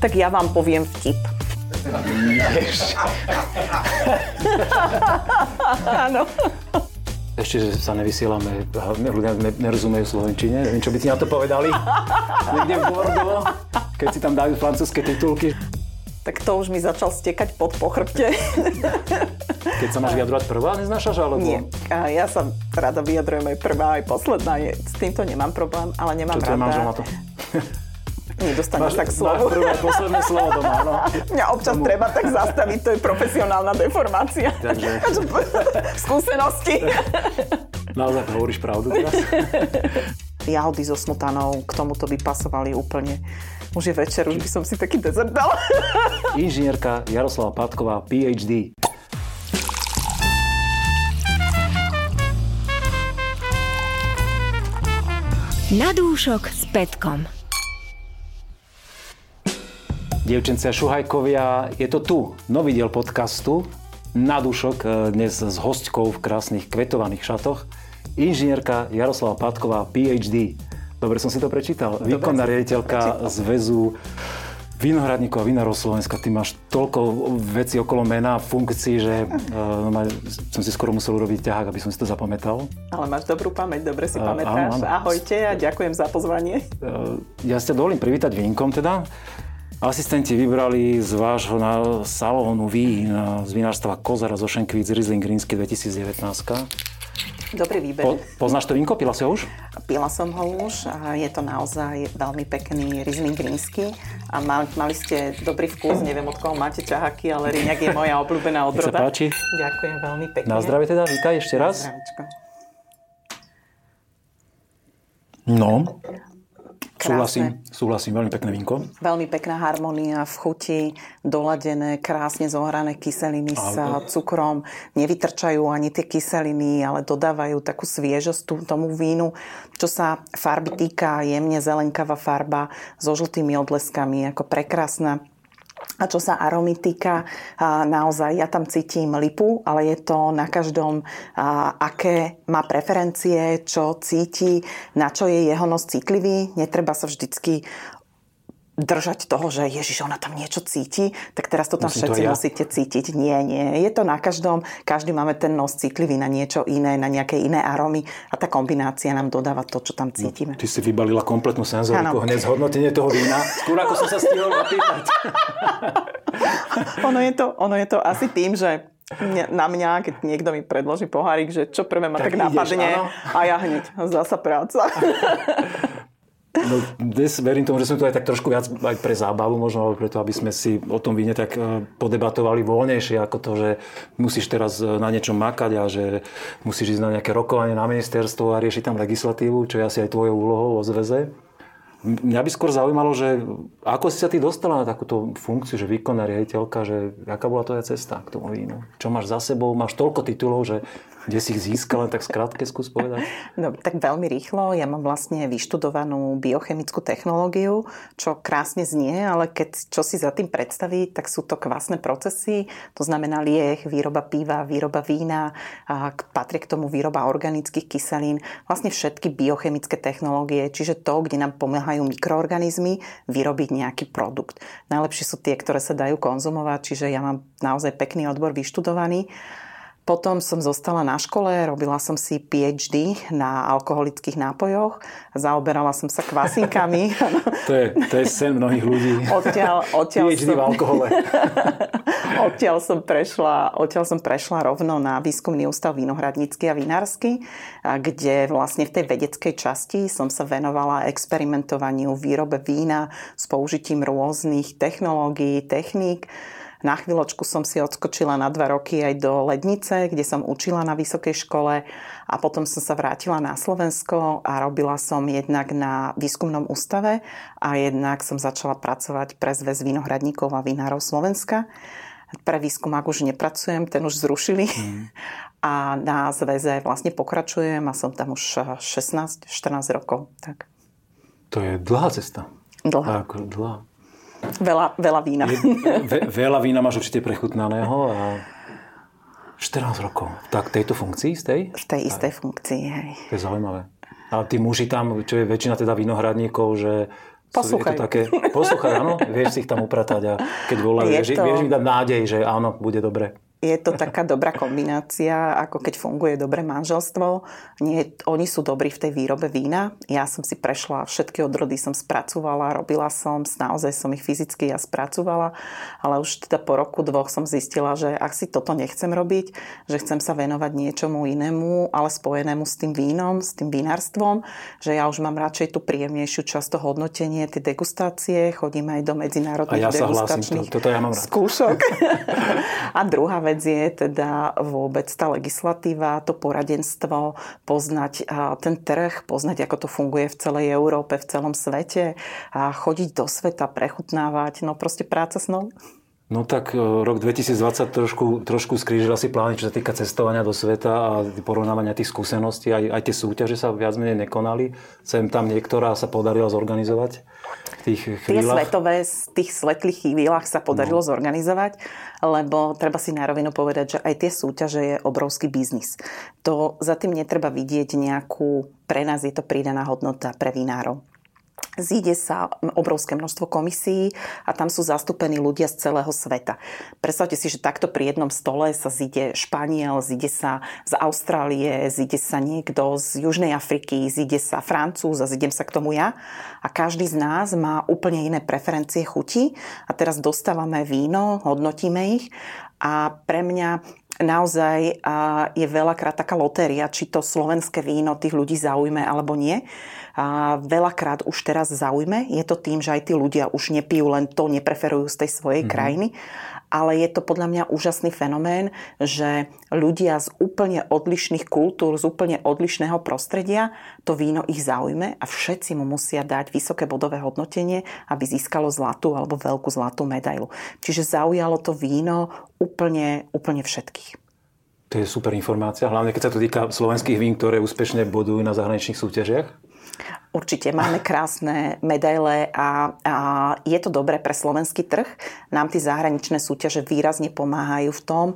Tak ja vám poviem vtip. Áno. Ešte, že sa nevysielame, ľudia nerozumejú slovenčine, neviem, čo by ti na to povedali. Niekde v Bordeaux, keď si tam dajú francúzske titulky. Tak to už mi začal stekať pod pochrbte. Keď sa máš vyjadrovať prvá, neznášaš? Alebo... Nie, a ja sa rada vyjadrujem aj prvá, aj posledná. S týmto nemám problém, ale nemám Čo rada. na to? Nedostaneš tak Máš slovo. prvé, posledné slovo doma, áno. Mňa občas Tomu- treba tak zastaviť, to je profesionálna deformácia. Takže Skúsenosti. naozaj hovoríš pravdu teraz? Jahody so smutanou k tomuto by pasovali úplne. Už je večer, už by som si taký dezert dala. Inžinierka Jaroslava Pátková, PhD. Na dúšok s Petkom. Dievčence a šuhajkovia, je to tu, nový diel podcastu. Na dušok e, dnes s hostkou v krásnych kvetovaných šatoch. Inžinierka Jaroslava Pátková, PhD. Dobre som si to prečítal. Výkonná riaditeľka zväzu Vinohradníkov a vinárov Slovenska. Ty máš toľko vecí okolo mena, funkcií, že uh, som si skoro musel urobiť ťahák, aby som si to zapamätal. Ale máš dobrú pamäť, dobre si pamätáš. áno, áno. Ahojte a ďakujem za pozvanie. Uh, ja ťa dovolím privítať vínkom teda. Asistenti vybrali z vášho na salónu vín z vinárstva Kozara zo Šenkvíc Riesling Rínsky 2019. Dobrý výber. Po, poznáš to vínko? Pila si ho už? Pila som ho už a je to naozaj veľmi pekný Riesling Rínsky a mal, mali ste dobrý vkus, neviem od koho máte ťahaky, ale Ríňak je moja obľúbená Nech sa odroda. páči. Ďakujem veľmi pekne. Na zdravie teda, vítaj ešte raz. No, Krásne. súhlasím, súhlasím, veľmi pekné vínko. Veľmi pekná harmonia v chuti, doladené, krásne zohrané kyseliny s Ale- cukrom. Nevytrčajú ani tie kyseliny, ale dodávajú takú sviežosť tomu vínu. Čo sa farby týka, jemne zelenkavá farba so žltými odleskami, ako prekrásna. A čo sa aromy týka, naozaj ja tam cítim lipu, ale je to na každom, aké má preferencie, čo cíti, na čo je jeho nos citlivý. Netreba sa vždycky držať toho, že Ježiš, ona tam niečo cíti, tak teraz to tam Musím to všetci ja. musíte cítiť. Nie, nie. Je to na každom. Každý máme ten nos citlivý na niečo iné, na nejaké iné aromy a tá kombinácia nám dodáva to, čo tam cítime. Ty si vybalila kompletnú senzoriku, hneď zhodnotenie toho vína. Skôr ako som sa stihol opýtať. ono, je to, ono je to asi tým, že na mňa, keď niekto mi predloží pohárik, že čo prvé ma Tak tak, ideš, napadne áno. a ja hneď zasa práca. No, dnes verím tomu, že sme tu aj tak trošku viac aj pre zábavu, možno alebo preto, aby sme si o tom víne tak eh, podebatovali voľnejšie, ako to, že musíš teraz eh, na niečom makať a že musíš ísť na nejaké rokovanie na ministerstvo a riešiť tam legislatívu, čo je asi aj tvojou úlohou o zväze. Mňa by skôr zaujímalo, že ako si sa ty dostala na takúto funkciu, že výkonná riaditeľka, že aká bola tvoja cesta k tomu vínu? Čo máš za sebou? Máš toľko titulov, že kde si ich získal, len tak skrátke skús povedať. No, tak veľmi rýchlo. Ja mám vlastne vyštudovanú biochemickú technológiu, čo krásne znie, ale keď čo si za tým predstaviť, tak sú to kvasné procesy, to znamená lieh, výroba piva, výroba vína, a patrí k tomu výroba organických kyselín, vlastne všetky biochemické technológie, čiže to, kde nám pomáhajú mikroorganizmy vyrobiť nejaký produkt. Najlepšie sú tie, ktoré sa dajú konzumovať, čiže ja mám naozaj pekný odbor vyštudovaný. Potom som zostala na škole, robila som si PhD na alkoholických nápojoch, zaoberala som sa kvasinkami. To je, to je sen mnohých ľudí. Odtiaľ, odtiaľ, PhD v som, alkohole. odtiaľ, som prešla, odtiaľ som prešla rovno na výskumný ústav vinohradnícky a vinársky, kde vlastne v tej vedeckej časti som sa venovala experimentovaniu, výrobe vína s použitím rôznych technológií, techník. Na chvíľočku som si odskočila na dva roky aj do Lednice, kde som učila na vysokej škole a potom som sa vrátila na Slovensko a robila som jednak na výskumnom ústave a jednak som začala pracovať pre Zväz vinohradníkov a vinárov Slovenska. Pre výskum ak už nepracujem, ten už zrušili. A na zväze vlastne pokračujem a som tam už 16-14 rokov. Tak. To je dlhá cesta. Dlhá. Ako dlhá. Veľa, veľa vína. Ve, veľa vína máš určite prechutnaného a 14 rokov. Tak tejto funkcii z tej? V tej istej funkcii, hej. To je zaujímavé. A tí muži tam, čo je väčšina teda vinohradníkov, že Poslúchaj. Je to také, poslúchaj, áno, vieš si ich tam upratať a keď volajú, vieš, to... vieš mi dať nádej, že áno, bude dobre je to taká dobrá kombinácia, ako keď funguje dobré manželstvo. Nie, oni sú dobrí v tej výrobe vína. Ja som si prešla, všetky odrody som spracovala, robila som, naozaj som ich fyzicky ja spracovala, ale už teda po roku, dvoch som zistila, že ak si toto nechcem robiť, že chcem sa venovať niečomu inému, ale spojenému s tým vínom, s tým vinárstvom, že ja už mám radšej tú príjemnejšiu časť to hodnotenie, tie degustácie, chodím aj do medzinárodných ja degustačných to, toto ja mám rád. skúšok. A druhá vec je teda vôbec tá legislatíva, to poradenstvo, poznať ten trh, poznať, ako to funguje v celej Európe, v celom svete a chodiť do sveta, prechutnávať, no proste práca s nou. No tak e, rok 2020 trošku, trošku skrížil asi plány, čo sa týka cestovania do sveta a porovnávania tých skúseností. Aj, aj tie súťaže sa viac menej nekonali. Sem tam niektorá sa podarila zorganizovať v tých chvíľach. Tie svetové, z tých svetlých chvíľach sa podarilo no. zorganizovať, lebo treba si na rovinu povedať, že aj tie súťaže je obrovský biznis. To za tým netreba vidieť nejakú, pre nás je to pridaná hodnota pre vinárov. Zíde sa obrovské množstvo komisí a tam sú zastúpení ľudia z celého sveta. Predstavte si, že takto pri jednom stole sa zíde Španiel, zíde sa z Austrálie, zíde sa niekto z Južnej Afriky, zíde sa Francúz a zídem sa k tomu ja. A každý z nás má úplne iné preferencie chuti a teraz dostávame víno, hodnotíme ich a pre mňa naozaj je veľakrát taká lotéria, či to slovenské víno tých ľudí zaujme alebo nie. Veľakrát už teraz zaujme. Je to tým, že aj tí ľudia už nepijú len to, nepreferujú z tej svojej mm-hmm. krajiny. Ale je to podľa mňa úžasný fenomén, že ľudia z úplne odlišných kultúr, z úplne odlišného prostredia, to víno ich zaujme a všetci mu musia dať vysoké bodové hodnotenie, aby získalo zlatú alebo veľkú zlatú medailu. Čiže zaujalo to víno úplne, úplne všetkých. To je super informácia, hlavne keď sa to týka slovenských vín, ktoré úspešne bodujú na zahraničných súťažiach. Určite máme krásne medaile a, a je to dobré pre slovenský trh. Nám tie zahraničné súťaže výrazne pomáhajú v tom,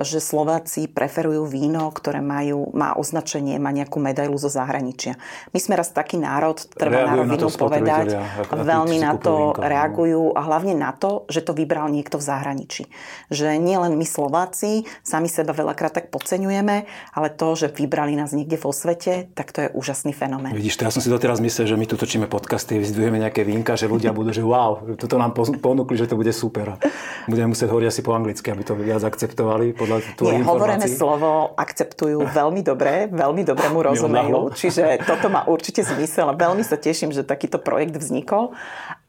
že Slováci preferujú víno, ktoré majú, má označenie, má nejakú medailu zo zahraničia. My sme raz taký národ, treba na rovinu povedať, veľmi na to no. reagujú a hlavne na to, že to vybral niekto v zahraničí. Že nie len my Slováci sami seba veľakrát tak podceňujeme, ale to, že vybrali nás niekde vo svete, tak to je úžasný fenomén. Vidíš, to ja som si doteraz myslel, že my tu točíme podcasty, vyzdvihujeme nejaké vínka, že ľudia budú, že wow, toto nám ponúkli, že to bude super. Budeme musieť hovoriť asi po anglicky, aby to viac akceptovali podľa tvojich Nie, hovorené slovo akceptujú veľmi dobre, veľmi dobre mu rozumejú, čiže toto má určite zmysel a veľmi sa teším, že takýto projekt vznikol.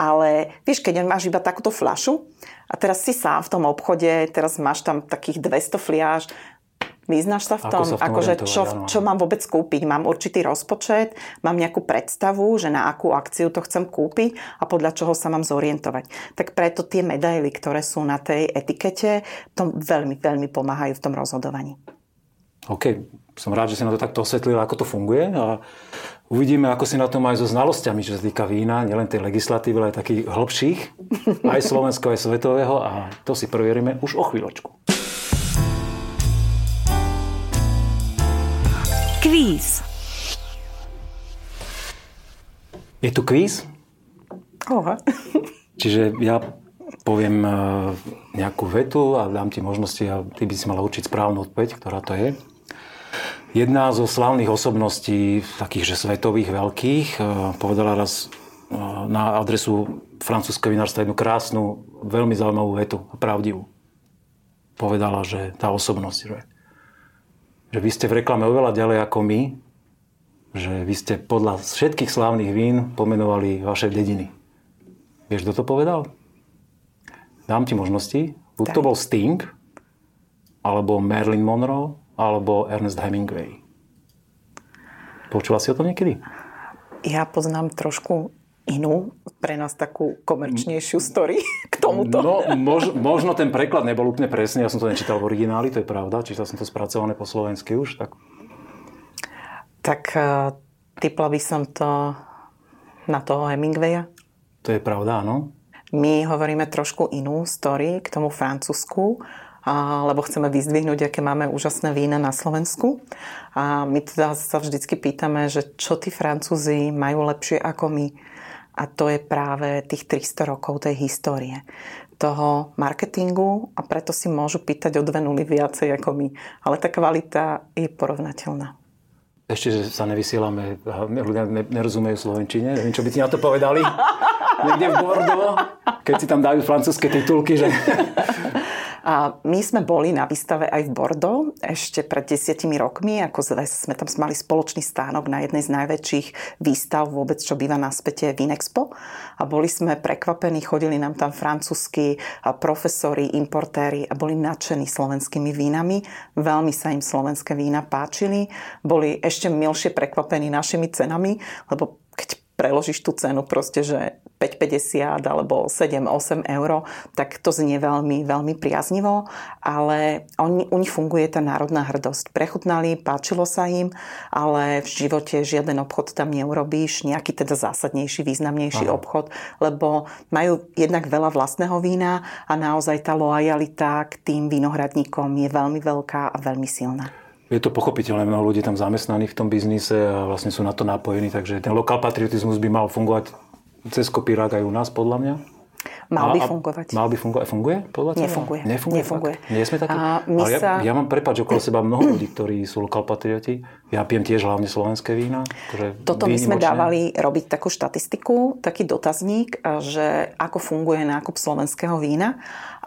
Ale vieš, keď máš iba takúto flašu a teraz si sám v tom obchode, teraz máš tam takých 200 fliaž, Vyznáš sa v tom, Ako sa v tom akože čo, čo mám vôbec kúpiť? Mám určitý rozpočet, mám nejakú predstavu, že na akú akciu to chcem kúpiť a podľa čoho sa mám zorientovať. Tak preto tie medaily, ktoré sú na tej etikete, to veľmi, veľmi pomáhajú v tom rozhodovaní. OK, som rád, že si na to takto osvetlila, ako to funguje a uvidíme, ako si na tom aj so znalosťami, čo sa týka vína, nielen tej legislatívy, ale aj takých hĺbších, aj slovenského, aj svetového a to si preveríme už o chvíľočku. Kvíz. Je tu kvíz? Oha. Čiže ja poviem e, nejakú vetu a dám ti možnosti a ty by si mala určiť správnu odpoveď, ktorá to je. Jedna zo slavných osobností, takých že svetových veľkých, e, povedala raz e, na adresu francúzského vinárstva jednu krásnu, veľmi zaujímavú vetu a pravdivú. Povedala, že tá osobnosť, že že vy ste v reklame oveľa ďalej ako my, že vy ste podľa všetkých slávnych vín pomenovali vaše dediny. Vieš, kto to povedal? Dám ti možnosti. Buď to bol Sting, alebo Marilyn Monroe, alebo Ernest Hemingway. Počula si o tom niekedy? Ja poznám trošku inú, pre nás takú komerčnejšiu story tomuto. No, mož, možno ten preklad nebol úplne presný, ja som to nečítal v origináli, to je pravda, čítal som to spracované po slovensky už. Tak, tak uh, typla by som to na toho Hemingwaya. To je pravda, áno. My hovoríme trošku inú story k tomu francúzsku, lebo chceme vyzdvihnúť, aké máme úžasné vína na Slovensku. A my teda sa vždycky pýtame, že čo tí Francúzi majú lepšie ako my A to je práve tých 300 rokov tej histórie toho marketingu a preto si môžu pýtať o dve nuly viacej ako my. Ale tá kvalita je porovnateľná. Ešte, že sa nevysielame, ľudia nerozumejú Slovenčine. Neviem, čo by ti na to povedali. Niekde v Bordeaux, keď si tam dajú francúzske titulky, že a my sme boli na výstave aj v Bordeaux ešte pred desiatimi rokmi. Ako sme tam mali spoločný stánok na jednej z najväčších výstav vôbec, čo býva na späte Vinexpo. A boli sme prekvapení, chodili nám tam francúzski profesori, importéri a boli nadšení slovenskými vínami. Veľmi sa im slovenské vína páčili. Boli ešte milšie prekvapení našimi cenami, lebo keď preložíš tú cenu proste, že 5,50 alebo 7-8 eur, tak to znie veľmi, veľmi priaznivo, ale oni, u nich funguje tá národná hrdosť. Prechutnali, páčilo sa im, ale v živote žiaden obchod tam neurobíš, nejaký teda zásadnejší, významnejší Aha. obchod, lebo majú jednak veľa vlastného vína a naozaj tá loajalita k tým vinohradníkom je veľmi veľká a veľmi silná. Je to pochopiteľné, mnoho ľudí tam zamestnaných v tom biznise a vlastne sú na to napojení, takže ten lokál patriotizmus by mal fungovať cez kopírák aj u nás, podľa mňa. Mal by fungovať. Mal by fungovať. Funguje? Podľa Nefunguje. Nefunguje. Nefunguje. Fakt? Nie sme takí? A my Ale sa... ja, ja mám prepáč okolo seba mnoho ľudí, ktorí sú lokal patrioti. Ja pijem tiež hlavne slovenské vína. Akože Toto my sme dávali robiť takú štatistiku, taký dotazník, že ako funguje nákup slovenského vína.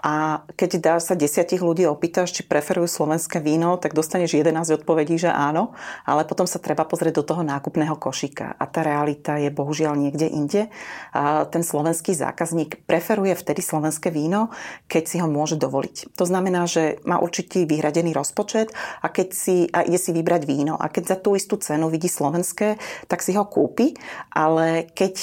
A keď dá sa desiatich ľudí opýtaš, či preferujú slovenské víno, tak dostaneš 11 odpovedí, že áno, ale potom sa treba pozrieť do toho nákupného košíka. A tá realita je bohužiaľ niekde inde. A ten slovenský zákazník preferuje vtedy slovenské víno, keď si ho môže dovoliť. To znamená, že má určitý vyhradený rozpočet a keď si, a ide si vybrať víno a keď za tú istú cenu vidí slovenské, tak si ho kúpi, ale keď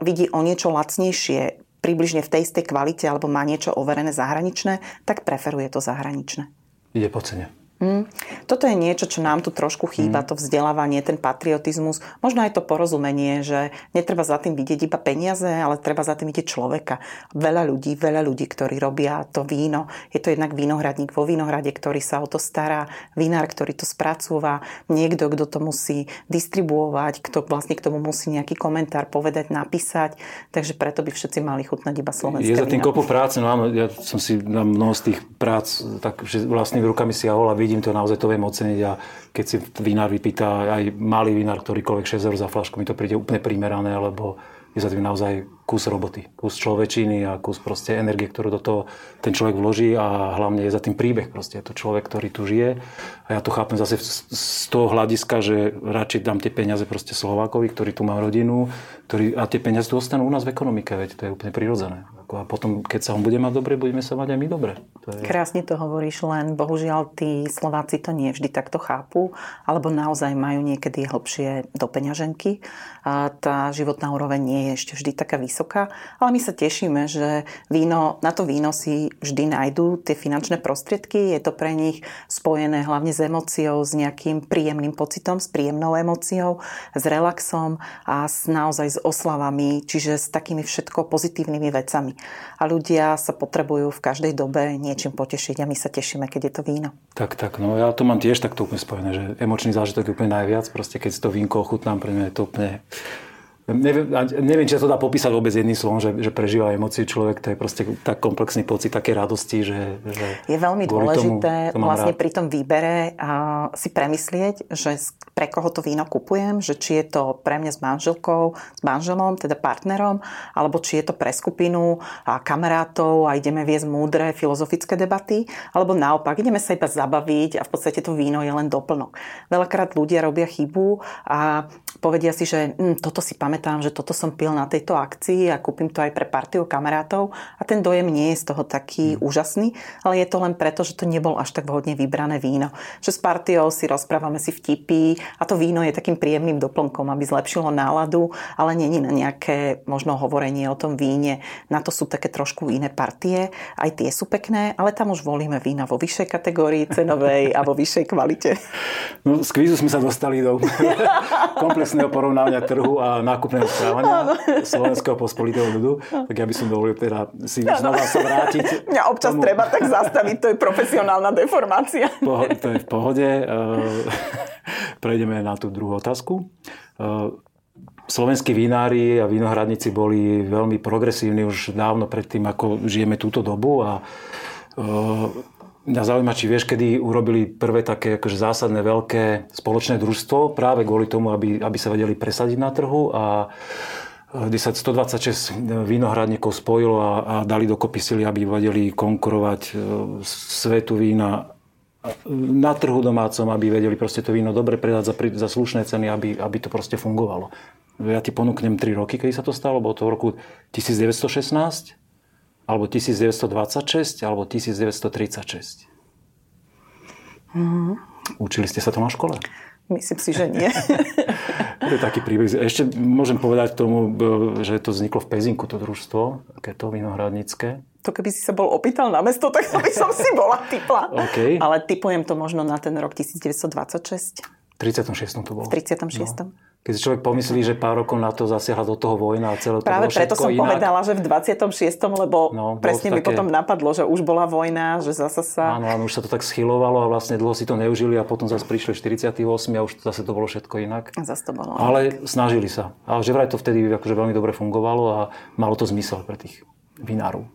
vidí o niečo lacnejšie, približne v tej istej kvalite alebo má niečo overené zahraničné, tak preferuje to zahraničné. Ide po cene. Mm. Toto je niečo, čo nám tu trošku chýba, mm. to vzdelávanie, ten patriotizmus, možno aj to porozumenie, že netreba za tým vidieť iba peniaze, ale treba za tým vidieť človeka. Veľa ľudí, veľa ľudí, ktorí robia to víno. Je to jednak vínohradník vo vínohrade, ktorý sa o to stará, vinár, ktorý to spracúva, niekto, kto to musí distribuovať, kto vlastne k tomu musí nejaký komentár povedať, napísať. Takže preto by všetci mali chutnať iba slovenské Je za tým kopu práce, no áno, ja som si na mnoho z tých prác tak, že vlastnými rukami si ja vidím to naozaj, to viem oceniť a keď si vinár vypýta aj malý vinár, ktorýkoľvek 6 eur za flašku, mi to príde úplne primerané, lebo je za tým naozaj kus roboty, kus človečiny a kus proste energie, ktorú do toho ten človek vloží a hlavne je za tým príbeh. Proste je to človek, ktorý tu žije a ja to chápem zase z toho hľadiska, že radšej dám tie peniaze proste Slovákovi, ktorý tu má rodinu, ktorý, a tie peniaze tu ostanú u nás v ekonomike, veď to je úplne prirodzené. A potom, keď sa on bude mať dobre, budeme sa mať aj my dobre. To je... Krásne to hovoríš, len bohužiaľ tí Slováci to nie vždy takto chápu, alebo naozaj majú niekedy hlbšie do peňaženky. A tá životná úroveň nie je ešte vždy taká vysoká, ale my sa tešíme, že víno, na to víno si vždy nájdú tie finančné prostriedky. Je to pre nich spojené hlavne s emóciou, s nejakým príjemným pocitom, s príjemnou emóciou, s relaxom a s, naozaj s oslavami, čiže s takými všetko pozitívnymi vecami a ľudia sa potrebujú v každej dobe niečím potešiť a my sa tešíme, keď je to víno. Tak, tak, no ja to mám tiež takto úplne spojené, že emočný zážitok je úplne najviac, proste keď si to vínko ochutnám, pre mňa je to úplne Neviem, neviem, či sa to dá popísať vôbec jedným slovom, že, že prežíva emócie človek, to je proste tak komplexný pocit také radosti, že... že je veľmi dôležité tomu, to vlastne rád. pri tom výbere a si premyslieť, že pre koho to víno kupujem, že či je to pre mňa s manželkou, s manželom, teda partnerom, alebo či je to pre skupinu a kamarátov a ideme viesť múdre filozofické debaty, alebo naopak, ideme sa iba zabaviť a v podstate to víno je len doplnok. Veľakrát ľudia robia chybu a povedia si, že hm, toto si pamätám pamätám, že toto som pil na tejto akcii a kúpim to aj pre partiu kamarátov a ten dojem nie je z toho taký mm. úžasný, ale je to len preto, že to nebol až tak vhodne vybrané víno. Že s partiou si rozprávame si vtipy a to víno je takým príjemným doplnkom, aby zlepšilo náladu, ale není na nejaké možno hovorenie o tom víne. Na to sú také trošku iné partie, aj tie sú pekné, ale tam už volíme vína vo vyššej kategórii cenovej a vo vyššej kvalite. No, z kvízu sme sa dostali do komplexného porovnania trhu a nákup nákupného správania slovenského pospolitého ľudu, tak ja by som dovolil teda si ano. znova sa vrátiť. Mňa občas tomu... treba tak zastaviť, to je profesionálna deformácia. Po, to je v pohode. Uh, prejdeme na tú druhú otázku. Uh, slovenskí vinári a vinohradníci boli veľmi progresívni už dávno predtým, ako žijeme túto dobu a Mňa zaujíma, či vieš, kedy urobili prvé také akože zásadné veľké spoločné družstvo práve kvôli tomu, aby, aby sa vedeli presadiť na trhu a kde sa 126 vínohradníkov spojilo a, a dali dokopy sily, aby vedeli konkurovať e, svetu vína na trhu domácom, aby vedeli proste to víno dobre predať za, za slušné ceny, aby, aby to proste fungovalo. Ja ti ponúknem 3 roky, kedy sa to stalo, bolo to v roku 1916, alebo 1926, alebo 1936. Mm. Učili ste sa to na škole? Myslím si, že nie. to je taký príbeh. Ešte môžem povedať tomu, že to vzniklo v Pezinku, to družstvo, to vinohradnícke. To keby si sa bol opýtal na mesto, tak by som si bola typla. Okay. Ale typujem to možno na ten rok 1926. V 36. to bolo. V 36. No. Keď si človek pomyslí, že pár rokov na to zasiahla do toho vojna a celé to Práve preto som inak. povedala, že v 26. lebo no, presne mi také... potom napadlo, že už bola vojna, že zasa sa... Áno, áno, už sa to tak schylovalo a vlastne dlho si to neužili a potom zase prišli 48 a už zase to bolo všetko inak. A zase to bolo. Ale snažili sa. Ale že vraj to vtedy akože veľmi dobre fungovalo a malo to zmysel pre tých vinárov.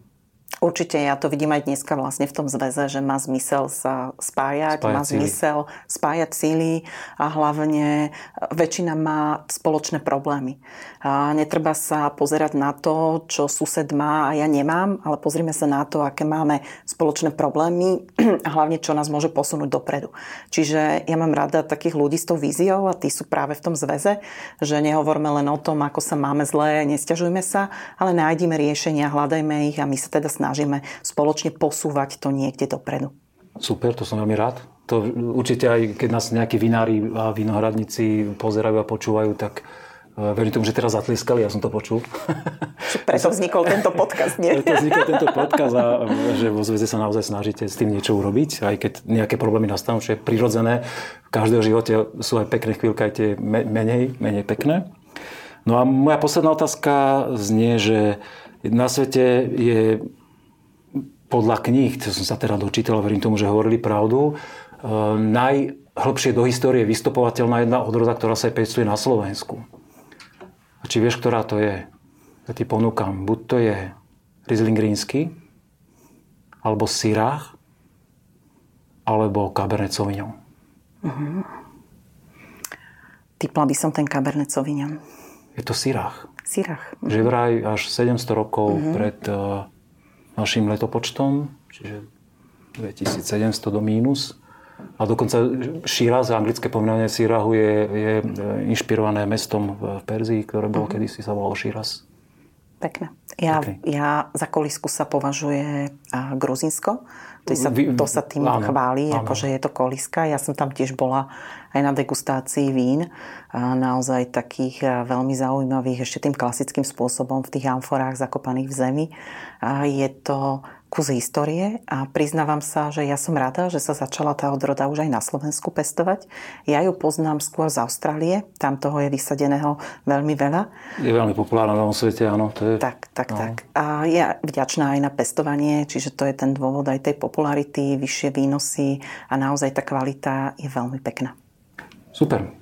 Určite, ja to vidím aj dneska vlastne v tom zväze, že má zmysel sa spájať, spájať má síly. zmysel spájať síly a hlavne väčšina má spoločné problémy. A netreba sa pozerať na to, čo sused má a ja nemám, ale pozrime sa na to, aké máme spoločné problémy a hlavne, čo nás môže posunúť dopredu. Čiže ja mám rada takých ľudí s tou víziou a tí sú práve v tom zväze, že nehovorme len o tom, ako sa máme zlé, nestiažujme sa, ale nájdime riešenia, hľadajme ich a my sa teda snažíme spoločne posúvať to niekde dopredu. Super, to som veľmi rád. To určite aj keď nás nejakí vinári a vinohradníci pozerajú a počúvajú, tak Eh, verím tomu, že teraz zatliskali, ja som to počul. Preto vznikol tento podcast, nie? Preto vznikol tento podcast a že vo zväze sa naozaj snažíte s tým niečo urobiť, aj keď nejaké problémy nastanú, čo je prirodzené. V každého živote sú aj pekné chvíľky, aj tie menej, menej pekné. No a moja posledná otázka znie, že na svete je podľa kníh, čo som sa teda dočítal, verím tomu, že hovorili pravdu, eh, najhlbšie do histórie vystupovateľná jedna odroda, ktorá sa aj pestuje na Slovensku. A či vieš, ktorá to je? Ja ti ponúkam. Buď to je Riesling rínsky, alebo Syrah, alebo Cabernet Sauvignon. Uh-huh. Typla by som ten Cabernet Sauvignon. Je to Syrah. Syrah. Uh-huh. Že vraj až 700 rokov uh-huh. pred uh, našim letopočtom, čiže 2700 do mínus, a dokonca Shiraz, anglické pomenovanie Sirahu je, je inšpirované mestom v Perzii, ktoré bolo uh-huh. kedysi sa volalo Shiraz. Pekné. Ja, okay. ja za kolisku sa považuje Gruzinsko. To sa, to sa tým áno, chváli, áno. akože je to koliska. Ja som tam tiež bola aj na degustácii vín. Naozaj takých veľmi zaujímavých, ešte tým klasickým spôsobom v tých amforách zakopaných v zemi. Je to kus histórie a priznávam sa, že ja som rada, že sa začala tá odroda už aj na Slovensku pestovať. Ja ju poznám skôr z Austrálie, tam toho je vysadeného veľmi veľa. Je veľmi populárna na svete, áno. To je... Tak, tak, no. tak. A je vďačná aj na pestovanie, čiže to je ten dôvod aj tej popularity, vyššie výnosy a naozaj tá kvalita je veľmi pekná. Super.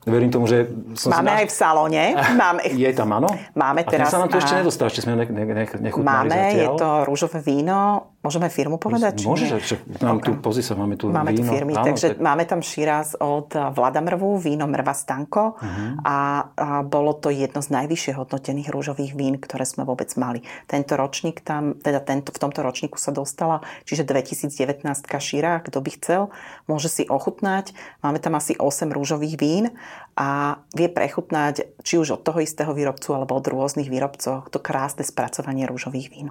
Verím tomu, že... Som Máme aj v salóne. Máme... Je tam, áno? Máme teraz... A sa nám to ešte nedostal, ešte sme ne, ne, ne, nechutnali Máme, zatiaľ. je to rúžové víno. Môžeme firmu povedať? Môžeš, však mám okay. tu, pozri sa, máme tu máme víno. tu firmy, áno, takže tak... máme tam šíraz od Vlada Mrvu, víno Mrva Stanko uh-huh. a, a bolo to jedno z najvyššie hodnotených rúžových vín, ktoré sme vôbec mali. Tento ročník tam, teda tento, v tomto ročníku sa dostala, čiže 2019 šíra, kto by chcel, môže si ochutnať. Máme tam asi 8 rúžových vín a vie prechutnať či už od toho istého výrobcu alebo od rôznych výrobcov to krásne spracovanie rúžových vín.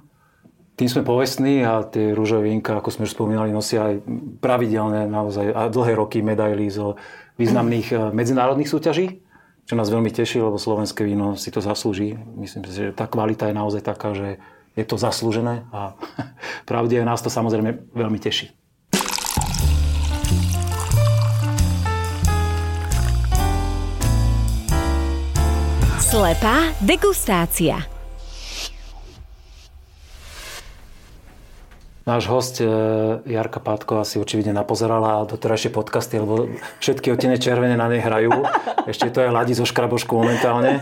Tým sme povestní a tie rúžové ako sme už spomínali, nosia aj pravidelné naozaj a dlhé roky medaily zo významných eh, medzinárodných súťaží, čo nás veľmi teší, lebo slovenské víno si to zaslúži. Myslím si, že tá kvalita je naozaj taká, že je to zaslúžené a pravde nás to samozrejme veľmi teší. Slepá degustácia. Náš host e, Jarka Pátko asi očividne napozerala doterajšie podcasty, lebo všetky otene červené na nej hrajú. Ešte to aj ladí zo škrabošku momentálne.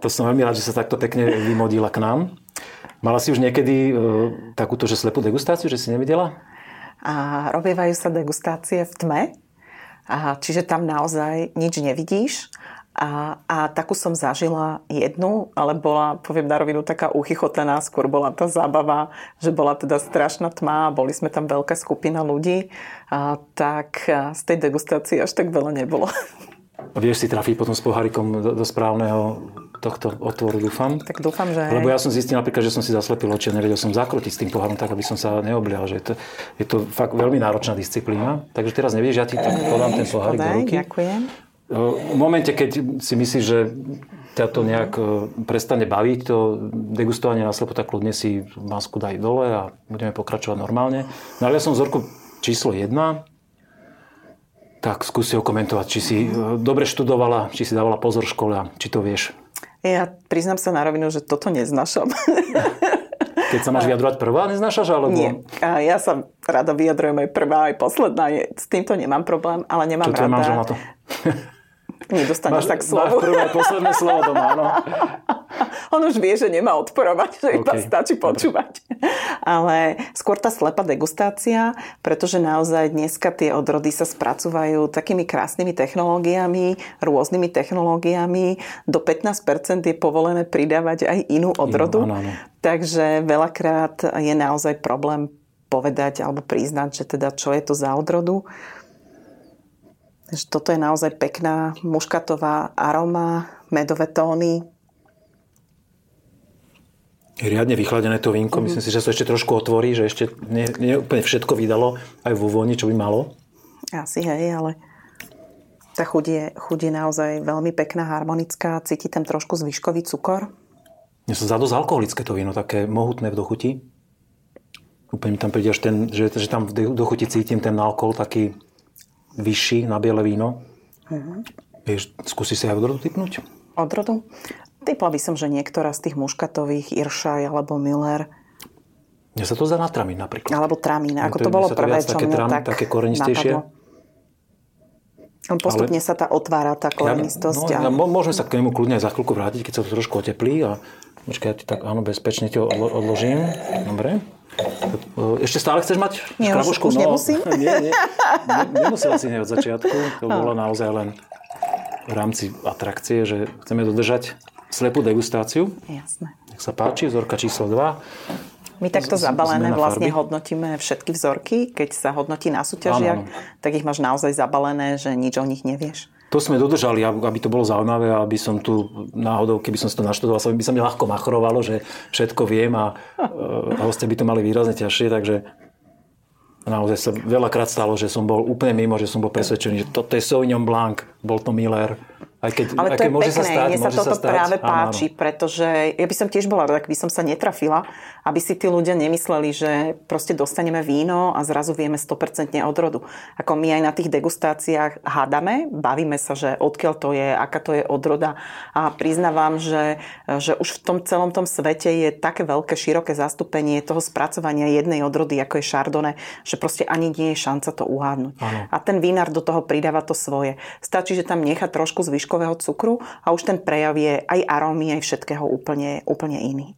To som veľmi rád, že sa takto pekne vymodila k nám. Mala si už niekedy e, takúto, že slepú degustáciu, že si nevidela? A robievajú sa degustácie v tme, a čiže tam naozaj nič nevidíš. A, a takú som zažila jednu, ale bola, poviem na rovinu, taká uchychotená. Skôr bola tá zábava, že bola teda strašná tma a boli sme tam veľká skupina ľudí. A, tak z tej degustácie až tak veľa nebolo. A vieš si trafiť potom s pohárikom do, do správneho tohto otvoru, dúfam. Tak dúfam, že Lebo ja som zistil napríklad, že som si zaslepil oči a nevedel som zakrútiť s tým pohárom tak, aby som sa neoblial. Že je, to, je to fakt veľmi náročná disciplína. Takže teraz nevieš, ja ti tak podám ten pohárik do ruky. Ďakujem. V momente, keď si myslíš, že ťa to nejak prestane baviť, to degustovanie na slepo, tak kľudne si masku daj dole a budeme pokračovať normálne. No ale ja som vzorku číslo 1, tak skúsi komentovať, či si dobre študovala, či si dávala pozor v škole a či to vieš. Ja priznám sa na rovinu, že toto neznášam. Keď sa máš vyjadrovať prvá, neznášaš? Alebo... Nie. A ja sa rada vyjadrujem aj prvá, aj posledná. S týmto nemám problém, ale nemám Čo rada. Čo to? Nedostaneš máš, tak slovo. Máš prvé posledné slovo doma, áno. On už vie, že nemá odporovať, že iba Okay. stačí počúvať. Ale skôr tá slepá degustácia, pretože naozaj dneska tie odrody sa spracúvajú takými krásnymi technológiami, rôznymi technológiami. Do 15% je povolené pridávať aj inú odrodu. áno, áno. Takže veľakrát je naozaj problém povedať alebo priznať, že teda čo je to za odrodu. Takže toto je naozaj pekná muškatová aroma, medové tóny, riadne vychladené to vínko. Myslím si, že sa ešte trošku otvorí, že ešte nie, nie úplne všetko vydalo aj vo vôni, čo by malo. Asi hej, ale tá chuť je, chuť je naozaj veľmi pekná, harmonická. Cíti tam trošku zvyškový cukor. Mne sa zdá dosť alkoholické to víno, také mohutné v dochuti. Úplne mi tam príde až ten, že, že tam v dochuti cítim ten alkohol taký vyšší na biele víno. Mhm. Vieš, skúsi si aj odrodu typnúť? Odrodu? Typla by som, že niektorá z tých muškatových, Iršaj alebo Miller, Mne sa to zdá na tramín napríklad. alebo Tramín. Ako to- to bolo to prvé, čo také mňa tak také korenistejšie. napadlo. On postupne sa tá otvára, tá korenistosť. Ja, a... no, môžeme sa k nemu kľudne aj za chvíľku vrátiť, keď sa to trošku oteplí. A, počkaj, ja ti tak áno, bezpečne ti odlo- odložím. Dobre. Ešte stále chceš mať Nie, už- škrabošku? už nemusím. nie, nie. Ne- Nemusela si hneď od začiatku. To bolo naozaj len v rámci atrakcie, že chceme dodržať slepú degustáciu. Jasné. Nech sa páči, vzorka číslo 2. My takto zabalené vlastne farby. hodnotíme všetky vzorky. Keď sa hodnotí na súťažiach, tak ich máš naozaj zabalené, že nič o nich nevieš. To sme dodržali, aby to bolo zaujímavé, aby som tu náhodou, keby som si to naštudoval, by sa mi ľahko machrovalo, že všetko viem a, a hostia by to mali výrazne ťažšie, takže naozaj sa veľakrát stalo, že som bol úplne mimo, že som bol presvedčený, že toto je Sauvignon Blanc, bol to Miller. Aj keď, Ale aj to keď je môže pekné, sa stať, mne sa toto sa stať. práve Áno, áno. páči, pretože ja by som tiež bola rada, keby som sa netrafila, aby si tí ľudia nemysleli, že proste dostaneme víno a zrazu vieme 100% odrodu. Ako my aj na tých degustáciách hádame, bavíme sa, že odkiaľ to je, aká to je odroda a priznávam, že, že už v tom celom tom svete je také veľké, široké zastúpenie toho spracovania jednej odrody, ako je Chardonnay, že proste ani nie je šanca to uhádnuť. Áno. A ten vinár do toho pridáva to svoje. Stačí, že tam nechá trošku zvyškového cukru a už ten prejav je aj arómy, aj všetkého úplne, úplne iný.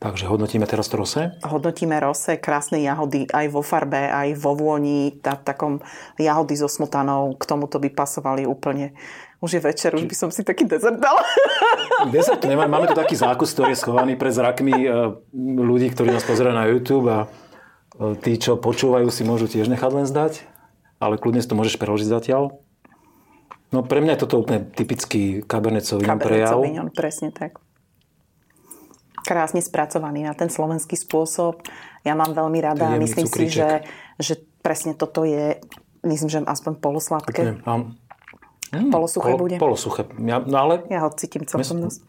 Takže hodnotíme teraz rose. Hodnotíme rose, krásne jahody aj vo farbe, aj vo vôni, na takom jahody so smutanou, k tomuto by pasovali úplne. Už je večer, už by som si taký dezert dala. Dezert nemáme, máme tu taký zákus, ktorý je schovaný pred zrakmi e, ľudí, ktorí nás pozerajú na YouTube a e, tí, čo počúvajú, si môžu tiež nechať len zdať, ale kľudne si to môžeš preložiť zatiaľ. No pre mňa je toto úplne typický Cabernet Sauvignon Cabernet prejav. Sauvignon, presne tak. Krásne spracovaný na ten slovenský spôsob. Ja mám veľmi rada a myslím si, cukríček. že, že presne toto je, myslím, že aspoň polosladké. Úplne, mám, Polosuché bude. Polosuché. Ja, no ale, Ja ho cítim celkom dosť.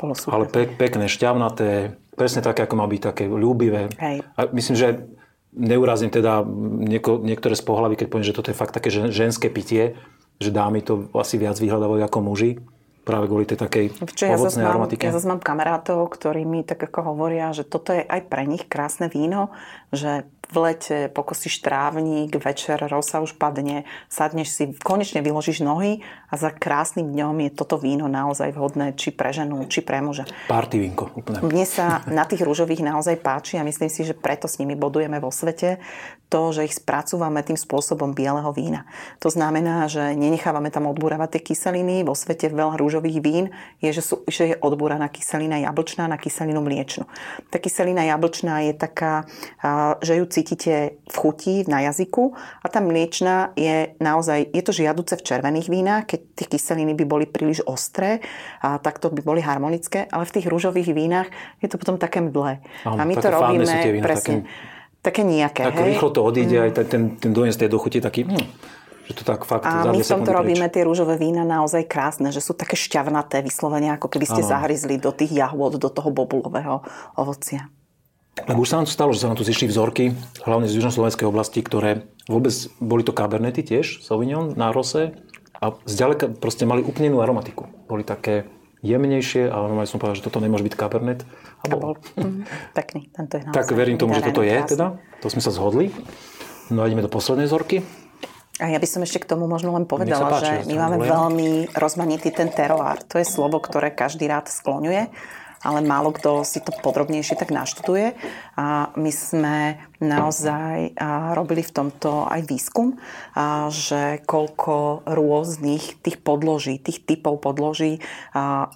Polosuché. ale pek, pekné, šťavnaté, presne také, ako má byť, také ľúbivé. Hej. A myslím, že neurazím teda nieko, niektoré z pohľavy, keď poviem, že toto je fakt také žen- ženské pitie, že dámy to asi viac vyhľadávajú ako muži. práve kvôli tej takej Čo, ja ovocnej mám, aromatike. Ja zase mám kamarátov, ktorí mi tak ako hovoria, že toto je aj pre nich krásne víno, že v lete pokosíš trávnik, večer rosa už padne, sadneš si, konečne vyložíš nohy a za krásnym dňom je toto víno naozaj vhodné či pre ženu, či pre muža. Party vínko, úplne. Mne sa na tých rúžových naozaj páči a myslím si, že preto s nimi bodujeme vo svete to, že ich spracúvame tým spôsobom bieleho vína. To znamená, že nenechávame tam odbúravať tie kyseliny. Vo svete veľa rúžových vín je, že, sú, že je odbúraná kyselina jablčná na kyselinu mliečnu. Tá kyselina jablčná je taká, že ju cítite v chuti, na jazyku a tá mliečna je naozaj, je to žiaduce v červených vínach, keď tie kyseliny by boli príliš ostré, a takto by boli harmonické, ale v tých rúžových vínach je to potom také mdlé. Áno, a my to také robíme vína, presne. Také nejaké, Tak hej? rýchlo to odíde, aj ten, ten, dojem z tej dochuti taký, hm, že to tak fakt A my v tomto robíme tie rúžové vína naozaj krásne, že sú také šťavnaté vyslovene, ako keby ste Áno. zahryzli do tých jahôd, do toho bobulového ovocia. Lebo už sa nám to stalo, že sa nám tu zišli vzorky, hlavne z južnoslovenskej oblasti, ktoré vôbec, boli to kabernety tiež, Sauvignon na rose a zďaleka proste mali úplne inú aromatiku. Boli také jemnejšie a normálne som povedal, že toto nemôže byť kabernet. A bol. mm, pekný. Tento je naozaj Tak verím tomu, že toto je krásny. teda. To sme sa zhodli. No a ideme do poslednej zorky. A ja by som ešte k tomu možno len povedala, páči, že my máme dovolím. veľmi rozmanitý ten teroár. To je slovo, ktoré každý rád skloňuje, ale málo kto si to podrobnejšie tak naštuduje. A my sme naozaj robili v tomto aj výskum, že koľko rôznych tých podloží, tých typov podloží.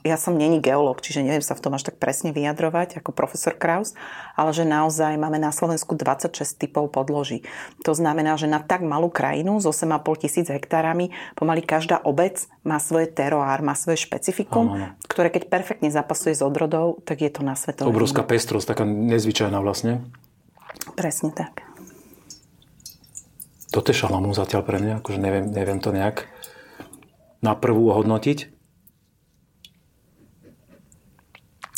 Ja som není geológ, čiže neviem sa v tom až tak presne vyjadrovať ako profesor Kraus, ale že naozaj máme na Slovensku 26 typov podloží. To znamená, že na tak malú krajinu s 8,5 tisíc hektárami pomaly každá obec má svoje teroár, má svoje špecifikum, áno. ktoré keď perfektne zapasuje s odrodou, tak je to na svetovej Obrovská pestrosť, taká nezvyčajná vlastne. Presne tak. Toto je šalamún zatiaľ pre mňa, akože neviem, neviem to nejak na prvú ohodnotiť.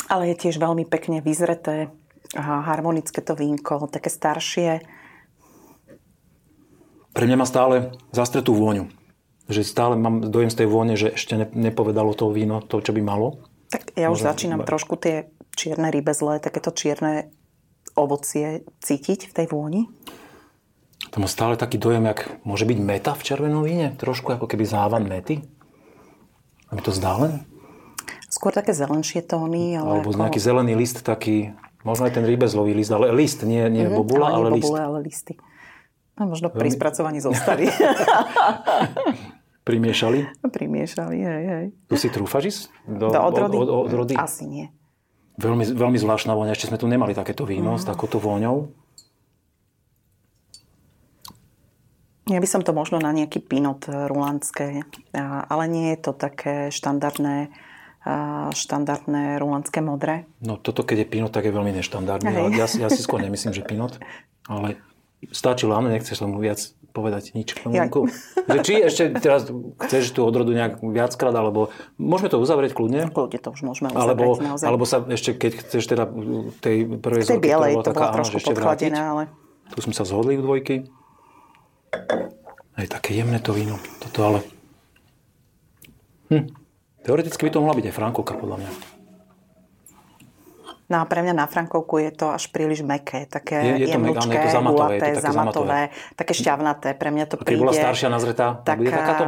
Ale je tiež veľmi pekne vyzreté, harmonické to vínko, také staršie. Pre mňa má stále zastretú vôňu. Že stále mám dojem z tej vône, že ešte ne, nepovedalo to víno to, čo by malo. Tak ja už Možno- začínam trošku tie čierne rybezle, takéto čierne ovocie cítiť v tej vôni. To má stále taký dojem, jak môže byť meta v červenom víne. Trošku ako keby závan mety. A mi to zdá len? Skôr také zelenšie tóny, ale Alebo ako... nejaký zelený list taký, možno aj ten rybezlový list, ale list, nie, nie Mhm, bobula, ale, nie list. bobule, ale listy. No možno pri spracovaní zostali. Primiešali. Primiešali, hej, hej. Tu si trúfaš ísť? Do, Do odrody? Od, od, odrody? Asi nie. Veľmi, veľmi zvláštna vôňa. Ešte sme tu nemali takéto víno Mhm. s takouto vôňou. Ja by som to možno na nejaký pinot rulandské, ale nie je to také štandardné, štandardné rulandské modré. No toto, keď je pinot, tak je veľmi. Hej. Ale ja, si- ja si skôr nemyslím, že pinot. Ale stačilo, áno, nechceš tomu viac povedať nič k tomu. Ja- či ešte teraz chceš tú odrodu nejak viackrát, alebo môžeme to uzavrieť kľudne? Kľudne to už môžeme Alebo, uzavrieť naozaj. alebo sa ešte, keď chceš teda tej prvej v zorky, bielej to taká, bola áno, trošku že ešte vrátiť. podchladená, ale Tu sme sa zhodli u dvojky. Je také jemné to víno. Toto ale... Hm. Teoreticky by to mohla byť aj Frankovka, podľa mňa. No a pre mňa na Frankovku je to až príliš meké, také Je- je to meké, áno, jemnučké, je to zamatové, je to gulaté, také zamatové, také šťavnaté. Pre mňa to A príde... bola staršia, nazretá, tak bude takáto?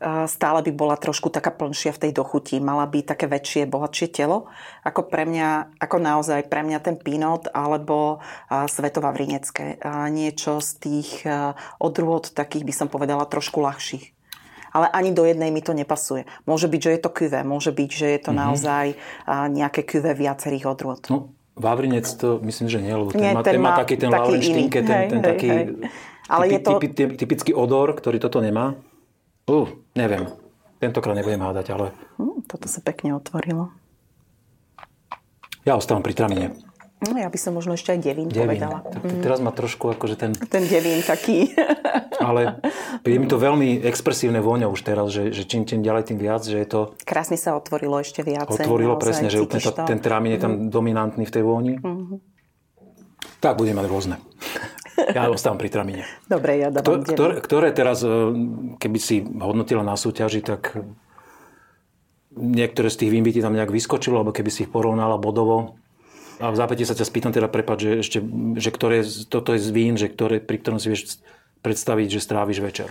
eh, stále by bola trošku taká plnšia v tej dochuti. Mala by také väčšie, bohatšie telo. Ako pre mňa, ako naozaj pre mňa ten Pinot alebo eh, Svetová Vrinecké. A Niečo z tých eh, odrôd takých by som povedala trošku ľahších. Ale ani do jednej mi to nepasuje. Môže byť, že je to kuve, môže byť, že je to Mhm. naozaj nejaké kuve viacerých odrôd. No, Vavrinec to myslím, že nie, lebo ten, Nie, má, ten má taký ten taký Laurenštinke, iný. ten, Hej, ten hej, taký hej. Ale typi, je to- typi, typi, typický odor, ktorý toto nemá. Uh, neviem. Tentokrát nebudem hádať, ale Hm, toto sa pekne otvorilo. ja ostávam pri tramine. No, ja by som možno ešte aj devín, Devín. povedala. T- t- Teraz má trošku akože ten... Ten devín taký. Ale je mi to veľmi expresívne vôňa už teraz, že, že čím, čím ďalej, tým viac, že je to Krásne sa otvorilo ešte viacej. otvorilo naozaj, presne, že úplne to, ten trámin je tam dominantný v tej vôni. Tak budeme mať rôzne. Ja ostávam pri tramine. Dobre, ja dávam Kto, ktoré, ktoré teraz, e, keby si hodnotila na súťaži, tak niektoré z tých vín by ti tam nejak vyskočilo, alebo keby si ich porovnala bodovo. A v zápäti sa ťa spýtam teda, prepad, že, ešte, že ktoré, toto je z vín, že ktoré, pri ktorom si vieš predstaviť, že stráviš večer.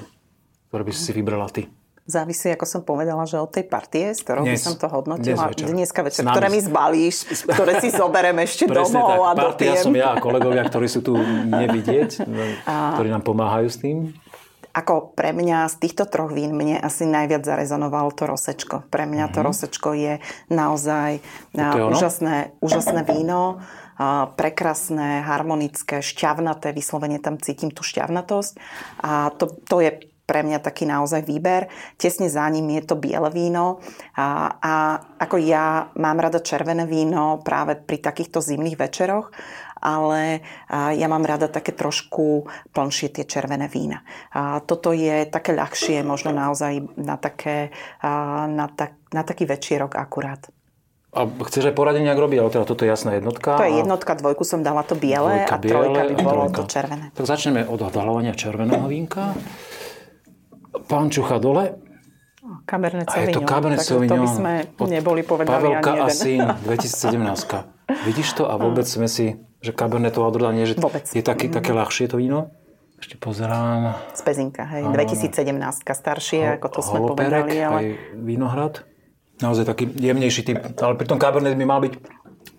Ktoré by si vybrala ty. Závisí, ako som povedala, že od tej partie, s ktorou Dnes- by som to hodnotila. dnes večer. Dneska večer, ktoré mi zbalíš, ktoré si zoberem ešte Presne domov tak. a Partia som ja a kolegovia, ktorí sú tu nevidieť, ktorí nám pomáhajú s tým. Ako pre mňa z týchto troch vín mne asi najviac zarezonovalo to rosečko. Pre mňa to rosečko je naozaj je ono? úžasné, úžasné víno, a, prekrasné, harmonické, šťavnaté, vyslovene tam cítim tú šťavnatosť a to, to je pre mňa taký naozaj výber. Tesne za ním je to biele víno a, a ako ja mám rada červené víno práve pri takýchto zimných večeroch, ale a, ja mám rada také trošku plnšie tie červené vína. A toto je také ľahšie, možno naozaj na, také, a, na, tak, na taký večierok akurát. A chceš aj poradenie nejak robiť, ale teda toto je jasná jednotka. To je a jednotka, dvojku som dala to biele dvojka a trojka by biele a bolo trojka. to červené. Tak začneme od odhalovania červeného vínka. Pán Čucha dole. Cabernet A je to Sauvignon. Cabernet takže to by Sauvignon. sme neboli povedali Pavelka ani a jeden. syn 2017. Vidíš to? A vôbec sme si, že Cabernetová odroda nie, že Vôbec. je také, také ľahšie to víno. Ešte pozerám. Z Pezinka, hej. 2017 staršie, ako to sme Holoperek, povedali, ale aj Vinohrad. Naozaj taký jemnejší typ. Ale pri tom Cabernet by mal byť